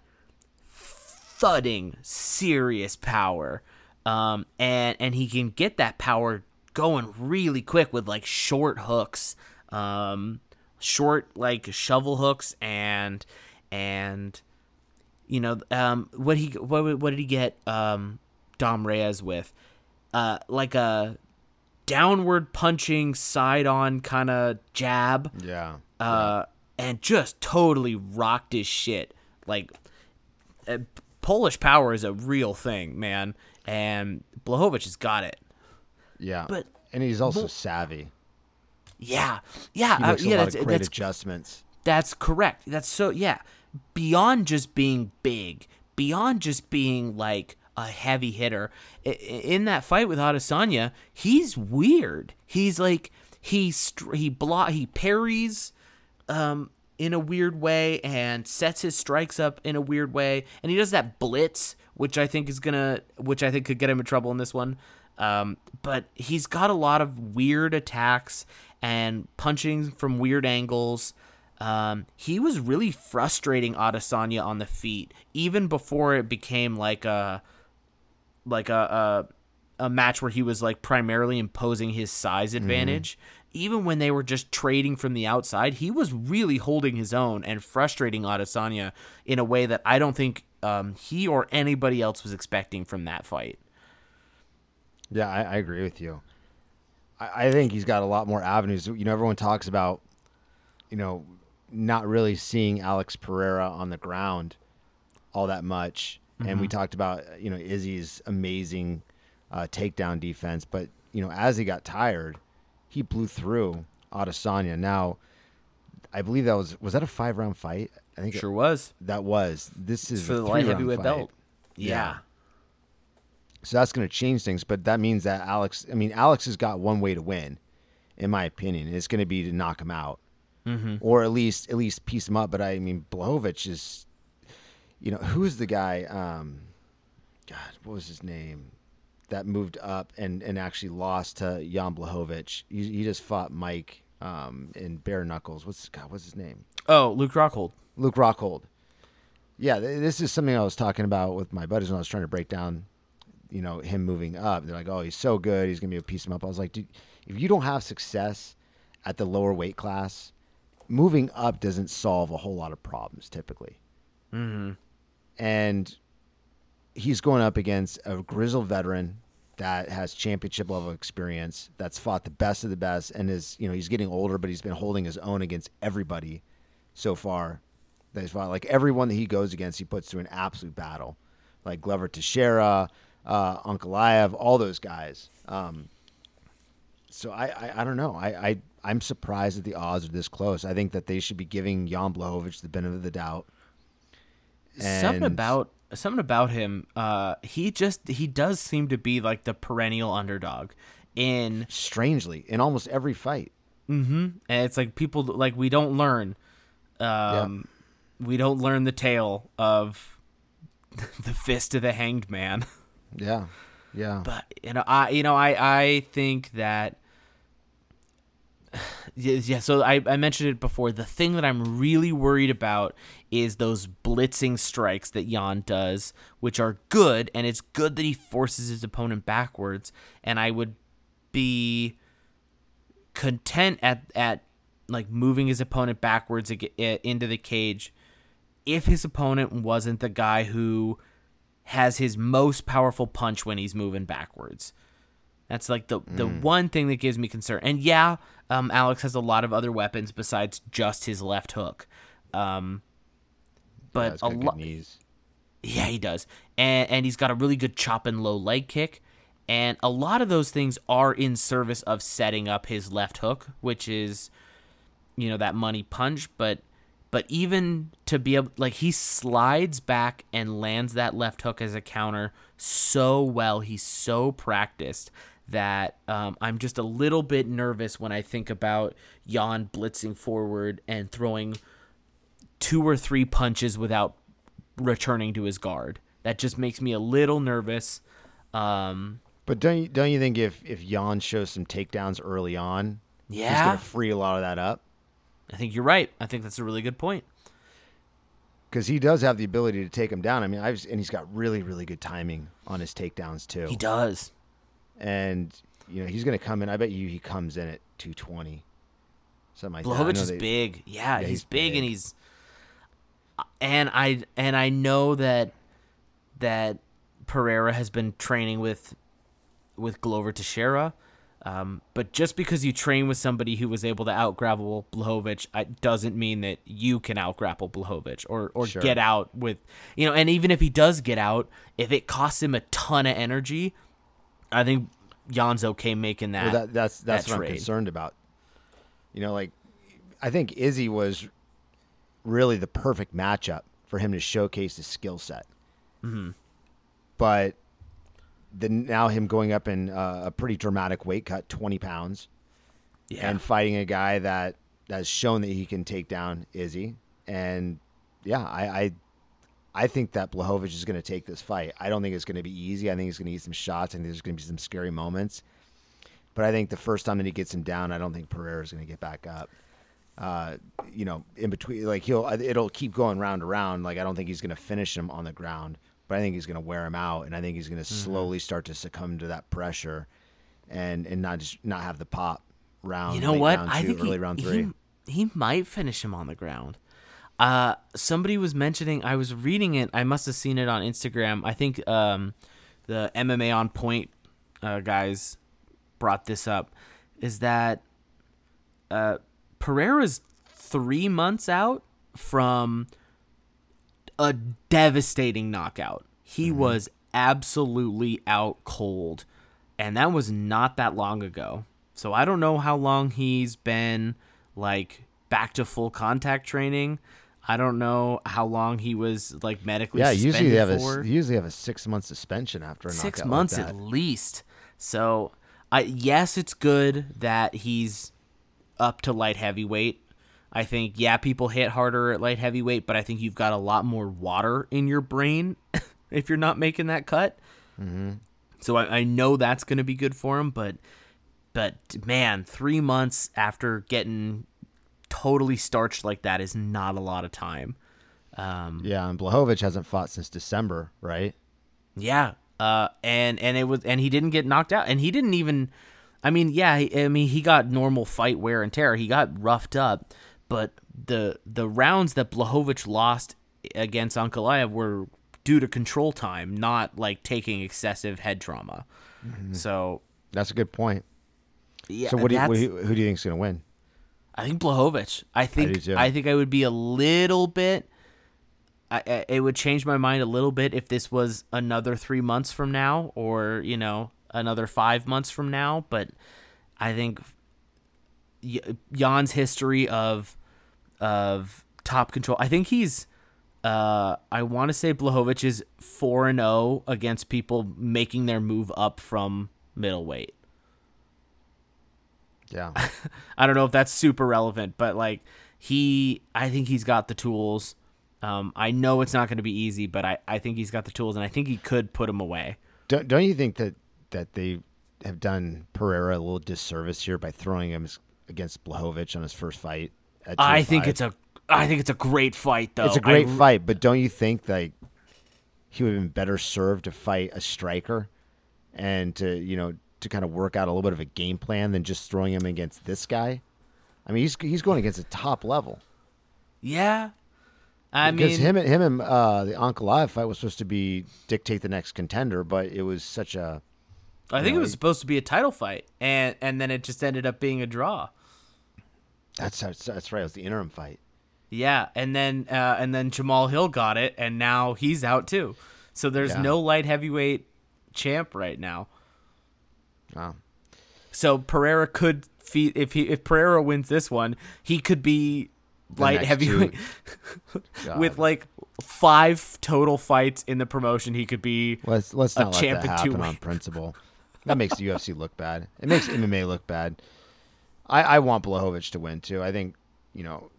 thudding serious power. Um and and he can get that power going really quick with like short hooks. Um short like shovel hooks and and you know um what he what what did he get um Dom Reyes with uh like a downward punching side on kind of jab Yeah. uh and just totally rocked his shit like uh, Polish power is a real thing man and Blachowicz has got it Yeah. but- and he's also but- savvy. yeah yeah uh, yeah that's great that's adjustments. That's correct. That's so yeah. Beyond just being big, beyond just being like a heavy hitter, in that fight with Adesanya, he's weird. He's like he str- he block he parries um in a weird way and sets his strikes up in a weird way and he does that blitz which I think is going to which I think could get him in trouble in this one. Um, but he's got a lot of weird attacks and punching from weird angles. Um, he was really frustrating Adesanya on the feet, even before it became like a like a a, a match where he was like primarily imposing his size advantage. Even when they were just trading from the outside, he was really holding his own and frustrating Adesanya in a way that I don't think um, he or anybody else was expecting from that fight. Yeah, I, I agree with you. I, I think he's got a lot more avenues. You know, everyone talks about, you know, not really seeing Alex Pereira on the ground all that much. And we talked about, you know, Izzy's amazing uh, takedown defense. But, you know, as he got tired, he blew through Adesanya. Now, I believe that was, was that a five round fight? I think it- Sure was that was. This is for a the light heavyweight belt. Yeah. yeah. So that's going to change things, but that means that Alex, I mean, Alex has got one way to win, in my opinion. It's going to be to knock him out, mm-hmm. or at least at least piece him up. But I mean, Blachowicz is, you know, who's the guy? Um, God, what was his name? That moved up and and actually lost to Jan Blachowicz. He, he just fought Mike um, in bare knuckles. What's God? What's his name? Oh, Luke Rockhold. Luke Rockhold. Yeah, th- this is something I was talking about with my buddies when I was trying to break down, you know, him moving up. They're like, "Oh, he's so good. He's gonna be a piece him up." I was like, "Dude, if you don't have success at the lower weight class, moving up doesn't solve a whole lot of problems typically." Mm-hmm. And he's going up against a grizzled veteran that has championship level experience, that's fought the best of the best, and is you know he's getting older, but he's been holding his own against everybody so far that he's fought. Like everyone that he goes against, he puts through an absolute battle. Like Glover Teixeira, uh, Ankalaev, all those guys. Um, so I, I, I don't know. I, I I'm surprised that the odds are this close. I think that they should be giving Jan Blachowicz the benefit of the doubt. something about something about him uh he just he does seem to be like the perennial underdog in Strangely, in almost every fight. Mm-hmm. And it's like people like we don't learn um we don't learn the tale of the fist of the hanged man Yeah, yeah. but you know i you know i i think that yeah, so I, I mentioned it before the thing that i'm really worried about is those blitzing strikes that jan does which are good and it's good that he forces his opponent backwards and i would be content at at like moving his opponent backwards eh, into the cage if his opponent wasn't the guy who has his most powerful punch when he's moving backwards. That's like the the one thing that gives me concern. And yeah, um, Alex has a lot of other weapons besides just his left hook. Um, but he's a lot, yeah, he does, and and he's got a really good chop and low leg kick, and a lot of those things are in service of setting up his left hook, which is, you know, that money punch. But but even to be able, like, he slides back and lands that left hook as a counter so well. He's so practiced that um, I'm just a little bit nervous when I think about Jan blitzing forward and throwing two or three punches without returning to his guard. That just makes me a little nervous. Um, But don't you don't you think if if Jan shows some takedowns early on, he's yeah, gonna free a lot of that up I think you're right. I think that's a really good point. because he does have the ability to take him down. I mean, I've and he's got really really good timing on his takedowns too. He does. And you know he's gonna come in. I bet you he comes in at two twenty, something like that. I is they- big. Yeah, Yeah, he's, he's big, and he's and I and I know that that Pereira has been training with with Glover Teixeira. Um, but just because you train with somebody who was able to out grapple Blachowicz, I, doesn't mean that you can out grapple Blachowicz or, or Sure. get out with, you know, and even if he does get out, if it costs him a ton of energy, I think Jan's okay making that. Well, that, that's that's that what trade. I'm concerned about. You know, like I think Izzy was really the perfect matchup for him to showcase his skill set. Mm-hmm. But the now him going up in uh, a pretty dramatic weight cut, 20 pounds, yeah. and fighting a guy that has shown that he can take down Izzy, and yeah, I. I I think that Blachowicz is going to take this fight. I don't think it's going to be easy. I think he's going to eat some shots. I think there's going to be some scary moments. But I think the first time that he gets him down, I don't think Pereira is going to get back up. Uh, you know, in between, like he'll, it'll keep going round and round. Like I don't think he's going to finish him on the ground, but I think he's going to wear him out, and I think he's going to slowly start to succumb to that pressure, and and not just not have the pop round. You know what? Round I two, think early he, round he- He, might finish him on the ground. Uh, somebody was mentioning. I was reading it. I must have seen it on Instagram. I think um, the MMA on Point uh, guys brought this up. Is that uh, Pereira's three months out from a devastating knockout. He was absolutely out cold, and that was not that long ago. So I don't know how long he's been like back to full contact training. I don't know how long he was like medically Yeah, usually they have for a usually have a six month suspension after a six months like at least. So, I yes, it's good that he's up to light heavyweight. I think yeah, people hit harder at light heavyweight, but I think you've got a lot more water in your brain if you're not making that cut. Mm-hmm. So I, I know that's going to be good for him, but but man, three months after getting totally starched like that is not a lot of time. Um, Yeah, and Blachowicz hasn't fought since December, right? Yeah. Uh, and and it was and he didn't get knocked out, and he didn't even. I mean, yeah. he- I mean, he got normal fight wear and tear. He got roughed up, but the the rounds that Blachowicz lost against Ankalaev were due to control time, not like taking excessive head trauma. So That's a good point. yeah. so what do you, what do you, who do you think's going to win? I think Blachowicz. I think too. I, think I would be a little bit. I, I it would change my mind a little bit if this was another three months from now, or you know another five months from now. But I think Y- Jan's history of of top control. I think he's. Uh, I want to say Blachowicz is four and zero against people making their move up from middleweight. Yeah. I don't know if that's super relevant, but like he, I think he's got the tools. Um, I know it's not going to be easy, but I, I think he's got the tools, and I think he could put him away. don't, don't you think that, that they have done Pereira a little disservice here by throwing him against Blachowicz on his first fight? At I think it's a, I think it's a great fight, though. it's a great I- fight, but don't you think like he would have been better served to fight a striker and to you know to kind of work out a little bit of a game plan than just throwing him against this guy? I mean, he's he's going against a top level. Yeah, I because mean, him and him and uh, the Ankalaev fight was supposed to be dictate the next contender, but it was such a I think know, it was supposed to be a title fight, and and then it just ended up being a draw. that's that's, that's right. It was the interim fight. Yeah, and then uh, and then Jamahal Hill got it, and now he's out too. So there's Yeah. no light heavyweight champ right now. Wow. So Pereira could feed if he if Pereira wins this one, he could be light next heavyweight with like five total fights in the promotion. He could be Let's let's a not let champ that happen two on principle. That makes the UFC look bad. It makes MMA look bad. I, I want Blachowicz to win too. I think you know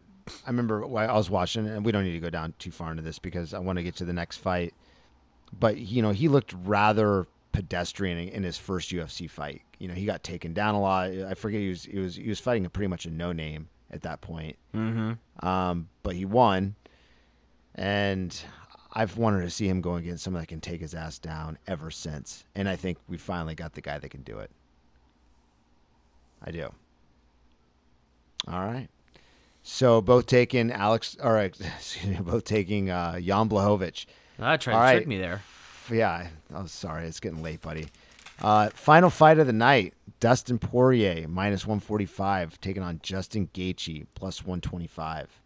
I remember I was watching, and we don't need to go down too far into this because I want to get to the next fight. But you know, he looked rather pedestrian in his first UFC fight. You know, he got taken down a lot. I forget he was he was he was fighting a pretty much a no name at that point. Mm-hmm. Um, but he won, and I've wanted to see him go against someone that can take his ass down ever since. And I think we finally got the guy that can do it. I do. All right. So both taking Alex, all right, excuse me, both taking uh, Jan Blachowicz. I tried All to right. trick me there. Yeah, I'm sorry, it's getting late, buddy. Uh, final fight of the night: Dustin Poirier minus 145 taking on Justin Gaethje plus 125.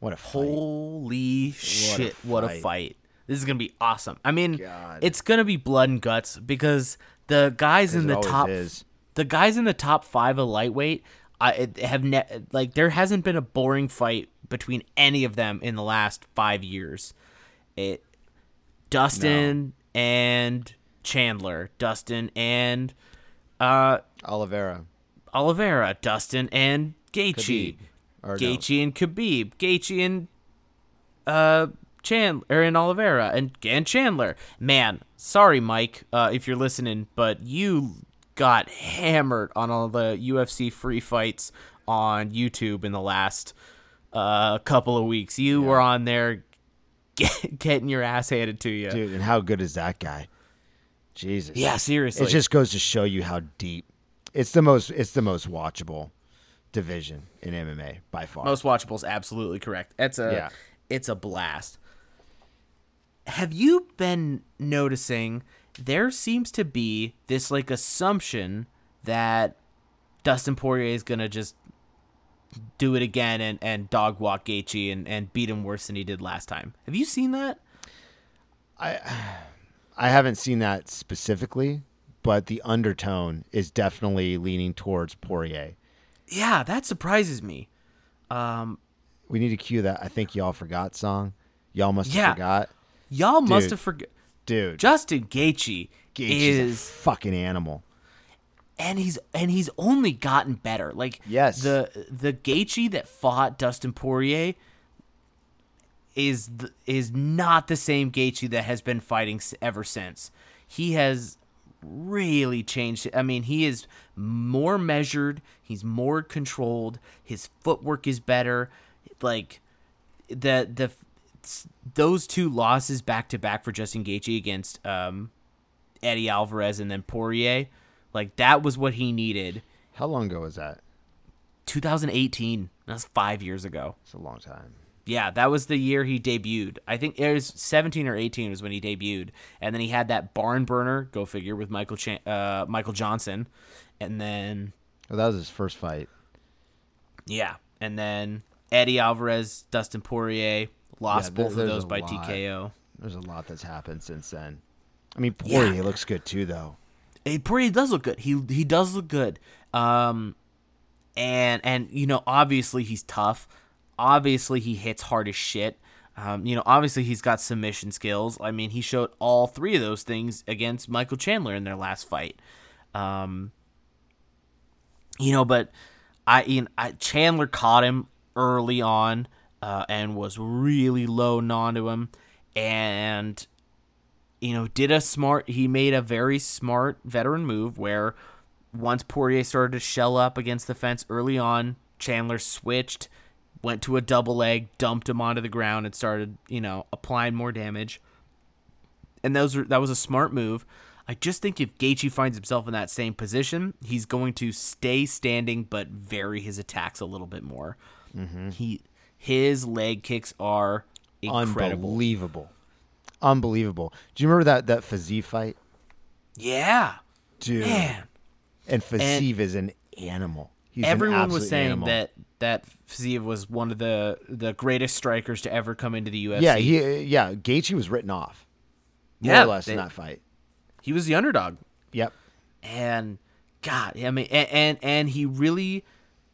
What a fight! Holy shit! What a fight. fight! This is gonna be awesome. I mean, God. it's gonna be blood and guts because the guys in the top, is. the guys in the top five of lightweight, I have ne- like there hasn't been a boring fight between any of them in the last five years. It, Dustin and Chandler, Dustin and uh Oliveira, Oliveira, Dustin and Gaethje. Khabib. Or no, Gaethje and Khabib, Gaethje and uh Chandler or in Oliveira and and Chandler. Man, sorry Mike, uh, if you're listening, but you got hammered on all the UFC free fights on YouTube in the last uh couple of weeks. You were on there get, getting your ass handed to you. dude, and how good is that guy? Jesus. Yeah, seriously. It just goes to show you how deep. It's the most. It's the most watchable division in MMA by far. Most watchable is absolutely correct. It's a Yeah. it's a blast. Have you been noticing there seems to be this like assumption that Dustin Poirier is gonna just do it again and, and dog walk Gaethje and, and beat him worse than he did last time. Have you seen that? I I haven't seen that specifically, but the undertone is definitely leaning towards Poirier. Yeah, that surprises me. Um, We need to cue that. I think y'all forgot song. Y'all must have Yeah. forgot, y'all must have forgot. dude. Justin Gaethje Gaethje's a is fucking animal. And he's and he's only gotten better. Like Yes. the the Gaethje that fought Dustin Poirier is is not the same Gaethje that has been fighting ever since. He has really changed. I mean, he is more measured. He's more controlled. His footwork is better. Like the the those two losses back to back for Justin Gaethje against um, Eddie Alvarez and then Poirier, like that was what he needed. How long ago was that? 2018. That's five years ago. It's a long time. Yeah, that was the year he debuted. I think it was 17 or 18 was when he debuted, and then he had that barn burner. Go figure with Michael Chan- uh, Michael Johnson, and then Well, that was his first fight. yeah, and then Eddie Alvarez, Dustin Poirier lost Yeah, both of those by lot. TKO. There's a lot that's happened since then. I mean, Poirier Yeah. looks good too, though. Hey, Poirier does look good. He he does look good. Um, and and you know obviously he's tough. Obviously he hits hard as shit. Um, you know obviously he's got submission skills. I mean he showed all three of those things against Michael Chandler in their last fight. Um, you know, but I, you know, I Chandler caught him early on uh, and was really loading onto him, and you know, did a smart. He made a very smart veteran move where once Poirier started to shell up against the fence early on, Chandler switched, went to a double leg, dumped him onto the ground, and started, you know, applying more damage. And those were, that was a smart move. I just think if Gaethje finds himself in that same position, he's going to stay standing but vary his attacks a little bit more. Mm-hmm. He his leg kicks are incredible. Unbelievable. Unbelievable. Do you remember that that Fiziev fight? Yeah, Dude. man. And Fiziev is an animal. He's an Everyone was saying animal. that that Fiziev was one of the the greatest strikers to ever come into the UFC. Yeah, he yeah, Gaethje was written off. More Yeah, or less in that fight. he was the underdog, Yep. and God, I mean, and and, and he really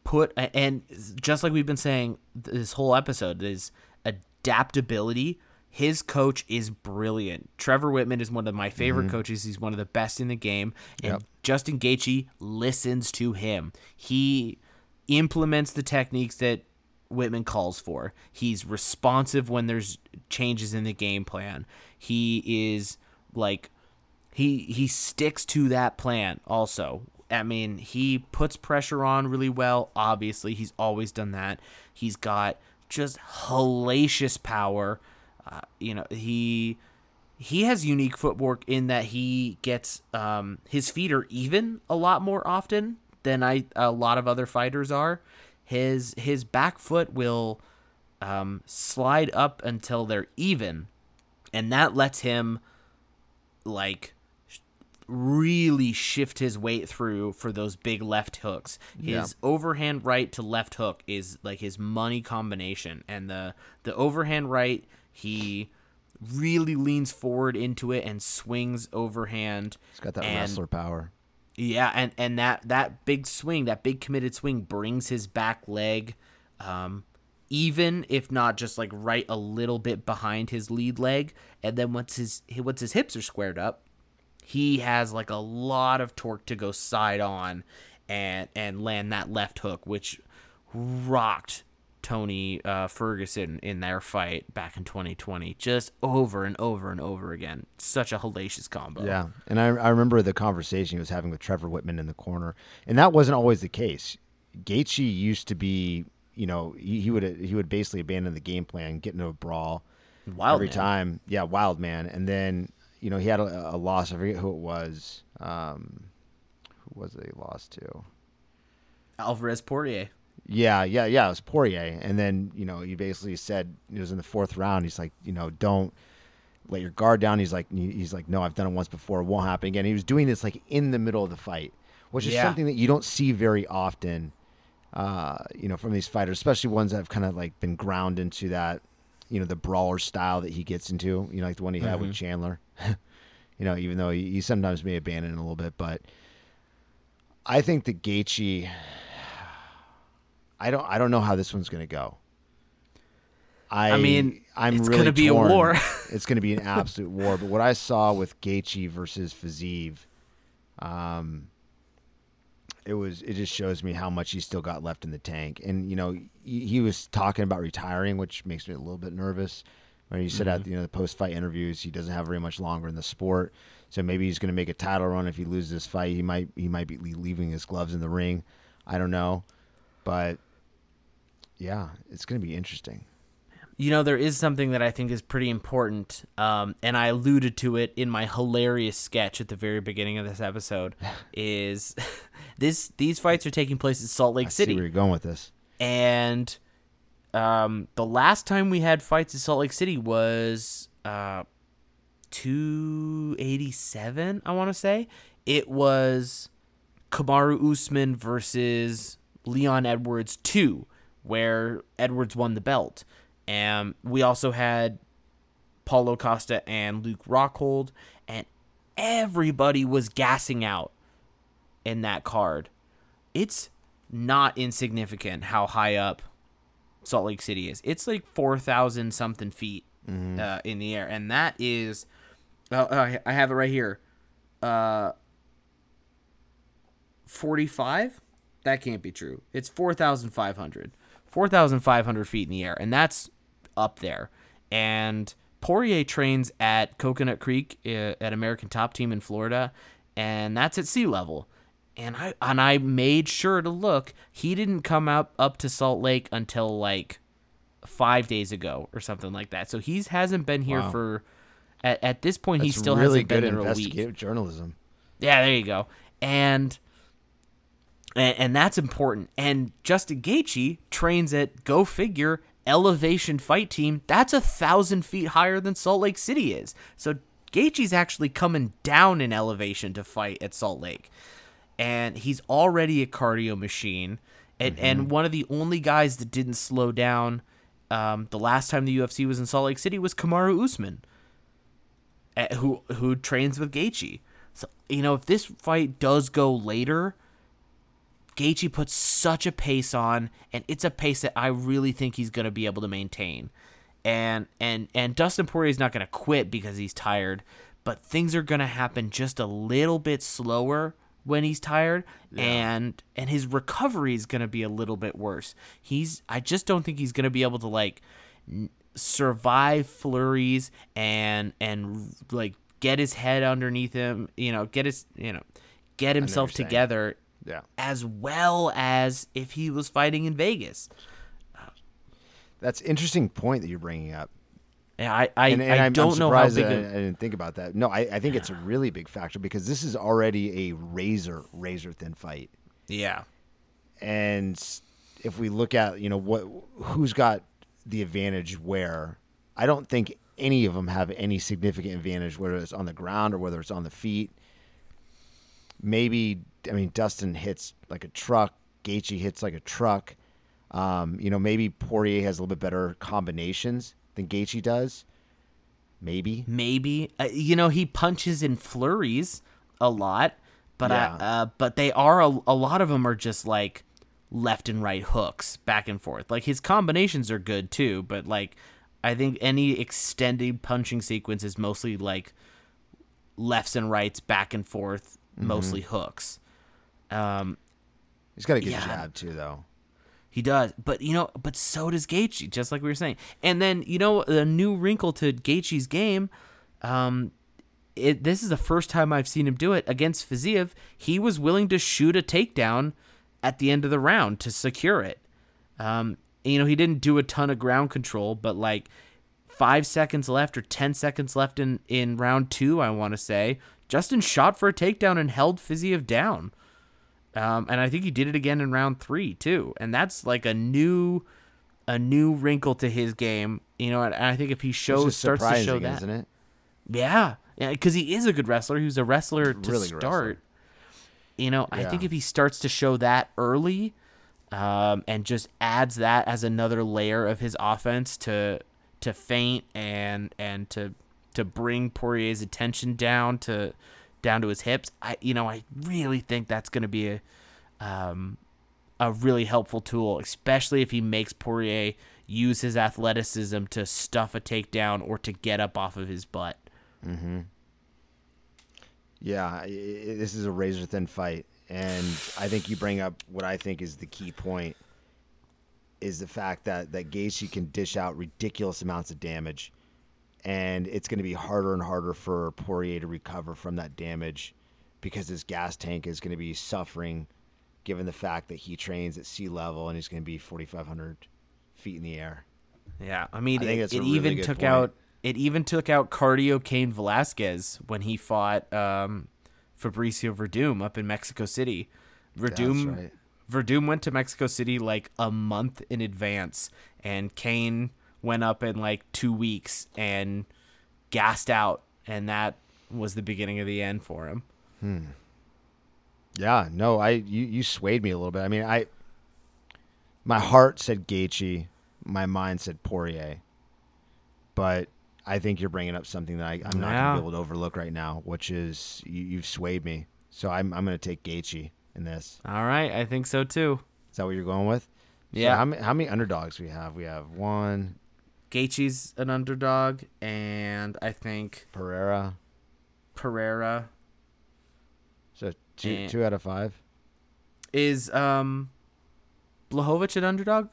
put and just like we've been saying this whole episode is adaptability. His coach is brilliant. Trevor Wittman is one of my favorite mm-hmm. coaches. He's one of the best in the game, and Yep. Justin Gaethje listens to him. He implements the techniques that Whitman calls for. He's responsive when there's changes in the game plan. He is like he he sticks to that plan also. I mean, he puts pressure on really well. Obviously, he's always done that. He's got just hellacious power. Uh, you know, he he has unique footwork in that he gets um, his feet are even a lot more often than I a lot of other fighters are. His his back foot will um, slide up until they're even, and that lets him like really shift his weight through for those big left hooks. His Yeah. overhand right to left hook is like his money combination, and the the overhand right he really leans forward into it and swings overhand. He's got that and- wrestler power. Yeah, and and that that big swing, that big committed swing, brings his back leg, um, even if not just like right a little bit behind his lead leg, and then once his once his hips are squared up, he has like a lot of torque to go side on, and and land that left hook, which rocked Tony uh, Ferguson in their fight back in 2020, just over and over and over again. Such a hellacious combo. Yeah, and I, I remember the conversation he was having with Trevor Wittman in the corner, and that wasn't always the case. Gaethje used to be, you know, he, he would he would basically abandon the game plan, get into a brawl Wild every man. time. Yeah, wild man, and then you know he had a, a loss. I forget who it was. Um, who was it he lost to? Alvarez Poirier. Yeah, yeah, yeah. It was Poirier, and then you know he basically said it was in the fourth round. He's like, you know, don't let your guard down. He's like, he's like, no, I've done it once before. It won't happen again. He was doing this like in the middle of the fight, which is Yeah. something that you don't see very often. Uh, you know, from these fighters, especially ones that have kind of like been ground into that, you know, the brawler style that he gets into. You know, like the one he had with Chandler. you know, even though he, he sometimes may abandon it a little bit, but I think the Gaethje. I don't. I don't know how this one's going to go. I, I mean, I'm it's really gonna be a war. it's going to be an absolute war. But what I saw with Gaethje versus Fiziev, um, it was. It just shows me how much he's still got left in the tank. And you know, he, he was talking about retiring, which makes me a little bit nervous. When he said at you know the post fight interviews, he doesn't have very much longer in the sport. So maybe he's going to make a title run. If he loses this fight, he might he might be leaving his gloves in the ring. I don't know, but yeah, it's going to be interesting. You know, there is something that I think is pretty important, um, and I alluded to it in my hilarious sketch at the very beginning of this episode. is this these fights are taking place in Salt Lake I see City, where you're going with this. and um, the last time we had fights in Salt Lake City was uh, 287, I want to say. It was Kamaru Usman versus Leon Edwards 2, where Edwards won the belt. And we also had Paulo Costa and Luke Rockhold, and everybody was gassing out in that card. It's not insignificant how high up Salt Lake City is. It's like 4,000 something feet uh, in the air. And that is, uh, I I have it right here. Uh, 45? That can't be true. It's 4,500. 4,500 feet in the air. And that's up there. And Poirier trains at Coconut Creek uh, at American Top Team in Florida. And that's at sea level. And I and I made sure to look. He didn't come up up to Salt Lake until like five days ago or something like that. So he's hasn't been here Wow. for at, at this point. he still really hasn't been good there a week. journalism. Yeah, there you go. And, and and that's important. And Justin Gaethje trains at Go Figure Elevation Fight Team. That's a thousand feet higher than Salt Lake City is. So Gaethje's actually coming down in elevation to fight at Salt Lake, and he's already a cardio machine. And and one of the only guys that didn't slow down. Um, the last time the UFC was in Salt Lake City was Kamaru Usman uh, who who trains with Gaethje. So you know, if this fight does go later, Gaethje puts such a pace on, and it's a pace that I really think he's going to be able to maintain. And and and Dustin Poirier is not going to quit because he's tired, but things are going to happen just a little bit slower when he's tired and and his recovery is going to be a little bit worse. He's I just don't think he's going to be able to like n- survive flurries and and like get his head underneath him, you know, get his, you know, get himself together Yeah. as well as if he was fighting in Vegas. That's interesting point that you're bringing up. Yeah, I I, and, and I I'm, don't know how big that I, a, I didn't think about that. No, I, I think it's a really big factor because this is already a razor razor thin fight. yeah. And if we look at you know what who's got the advantage where, I don't think any of them have any significant advantage whether it's on the ground or whether it's on the feet. Maybe I mean Dustin hits like a truck, Gaethje hits like a truck. Um, you know maybe Poirier has a little bit better combinations than Gaethje does. Maybe. maybe uh, you know he punches in flurries a lot but Yeah. I, uh, but they are a, a lot of them are just like left and right hooks back and forth like his combinations are good too but like i think any extended punching sequence is mostly like lefts and rights back and forth Mm-hmm. mostly hooks um He's got a good Yeah. jab too, though. He does, but you know, but so does Gaethje, just like we were saying. And then you know, the new wrinkle to Gaethje's game. Um, it this is the first time I've seen him do it against Fiziev. He was willing to shoot a takedown at the end of the round to secure it. Um, you know, he didn't do a ton of ground control, but like five seconds left or ten seconds left in in round two, I want to say Justin shot for a takedown and held Fiziev down. Um, and I think he did it again in round three too, and that's like a new, a new wrinkle to his game. You know, and I think if he shows starts to show that, isn't it? yeah, yeah, because he is a good wrestler. He was a wrestler to Really start. wrestler. You know, I think if he starts to show that early, um, and just adds that as another layer of his offense to to faint and and to to bring Poirier's attention down to down to his hips, I you know I really think that's going to be a um, a really helpful tool, especially if he makes Poirier use his athleticism to stuff a takedown or to get up off of his butt. Mm-hmm. Yeah, this is a razor thin fight, and I think you bring up what I think is the key point is the fact that that Gaethje can dish out ridiculous amounts of damage, and it's going to be harder and harder for Poirier to recover from that damage because his gas tank is going to be suffering, given the fact that he trains at sea level and he's going to be 4,500 feet in the air. Yeah, I mean, I it, it really even took point. out it even took out Cardio Cain Velasquez when he fought um, Fabricio Werdum up in Mexico City. Werdum right. Werdum went to Mexico City like a month in advance, and Cain went up in like two weeks and gassed out, and that was the beginning of the end for him. Hmm. Yeah, no, I you, you swayed me a little bit. I mean, I my heart said Gaethje, my mind said Poirier, but I think you're bringing up something that I, I'm not Yeah. gonna be able to overlook right now, which is you, you've swayed me. So I'm I'm gonna take Gaethje in this. All right, I think so too. Is that what you're going with? So Yeah. how many how many underdogs we have? We have one Gaethje's an underdog, and I think Pereira. Pereira So two two out of five. is um Blachowicz an underdog.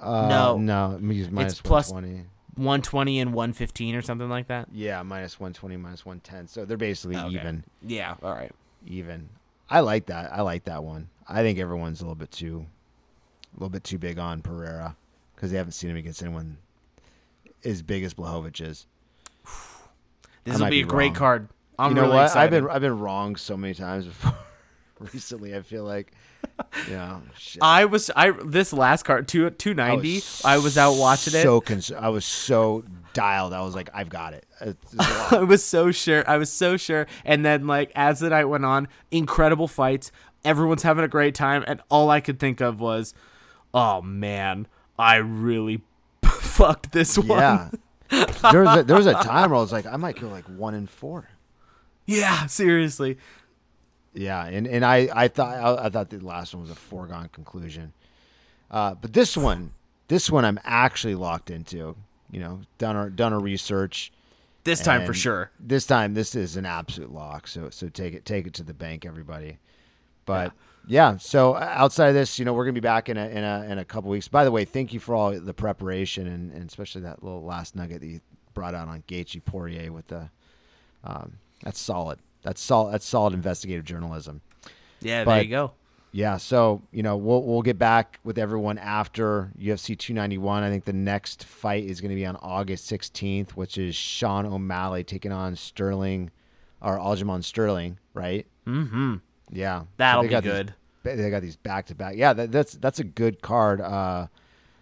Uh, No. no, he's minus plus- 120. 120 and 115 or something like that. Yeah, minus 120, minus 110. So they're basically Okay. even. Yeah, all right. even. I like that. I like that one. I think everyone's a little bit too, a little bit too big on Pereira because they haven't seen him against anyone as big as Blachowicz is. This will be a great card. I'm you know really what? excited. I've been I've been wrong so many times before. Recently, I feel like, know, shit. I was I this last card two 290. I was, out watching it. So cons- I was so dialed. I was like, I've got it. It's- it's a lot. I was so sure. I was so sure. And then like as the night went on, incredible fights. Everyone's having a great time, and all I could think of was, "Oh man, I really fucked this one." yeah. there was a, there was a time where I was like, I might go like one in four. Yeah, seriously. Yeah, and, and I, I thought I, I thought the last one was a foregone conclusion, uh, but this one, this one I'm actually locked into. You know, done our done our research, This time for sure. This time, this is an absolute lock. So so take it take it to the bank, everybody. But yeah, so uh, outside of this, you know, we're gonna be back in a in a in a couple weeks. By the way, thank you for all the preparation and, and especially that little last nugget that you brought out on Gaethje Poirier with the. Um, that's solid. That's solid. That's solid investigative journalism. Yeah, there you go. Yeah, so you know we'll we'll get back with everyone after UFC 291. I think the next fight is going to be on August 16th, which is Sean O'Malley taking on Sterling, or Aljamain Sterling, right? Mm-hmm. Yeah, That'll they be got these- good. they got these back to back. Yeah, that, that's that's a good card. Uh,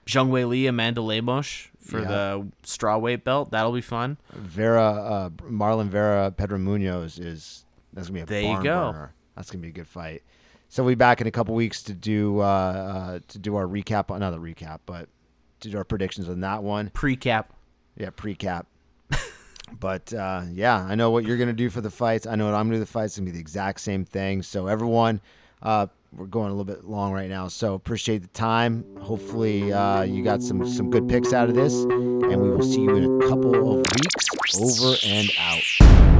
Zhang Weili, Amanda Lemos for Yeah. the strawweight belt. That'll be fun. Vera, uh, Marlon Vera, Pedro Munhoz is that's gonna be a There you go. burner. That's gonna be a good fight. So we'll be back in a couple weeks to do uh, uh, to do our recap, another recap, but to do our predictions on that one. Pre-cap. Yeah, pre-cap. But uh, yeah, I know what you're gonna do for the fights. I know what I'm gonna do. The fights gonna be the exact same thing. So everyone, uh, we're going a little bit long right now. So appreciate the time. Hopefully uh, you got some some good picks out of this, and we will see you in a couple of weeks. Over and out.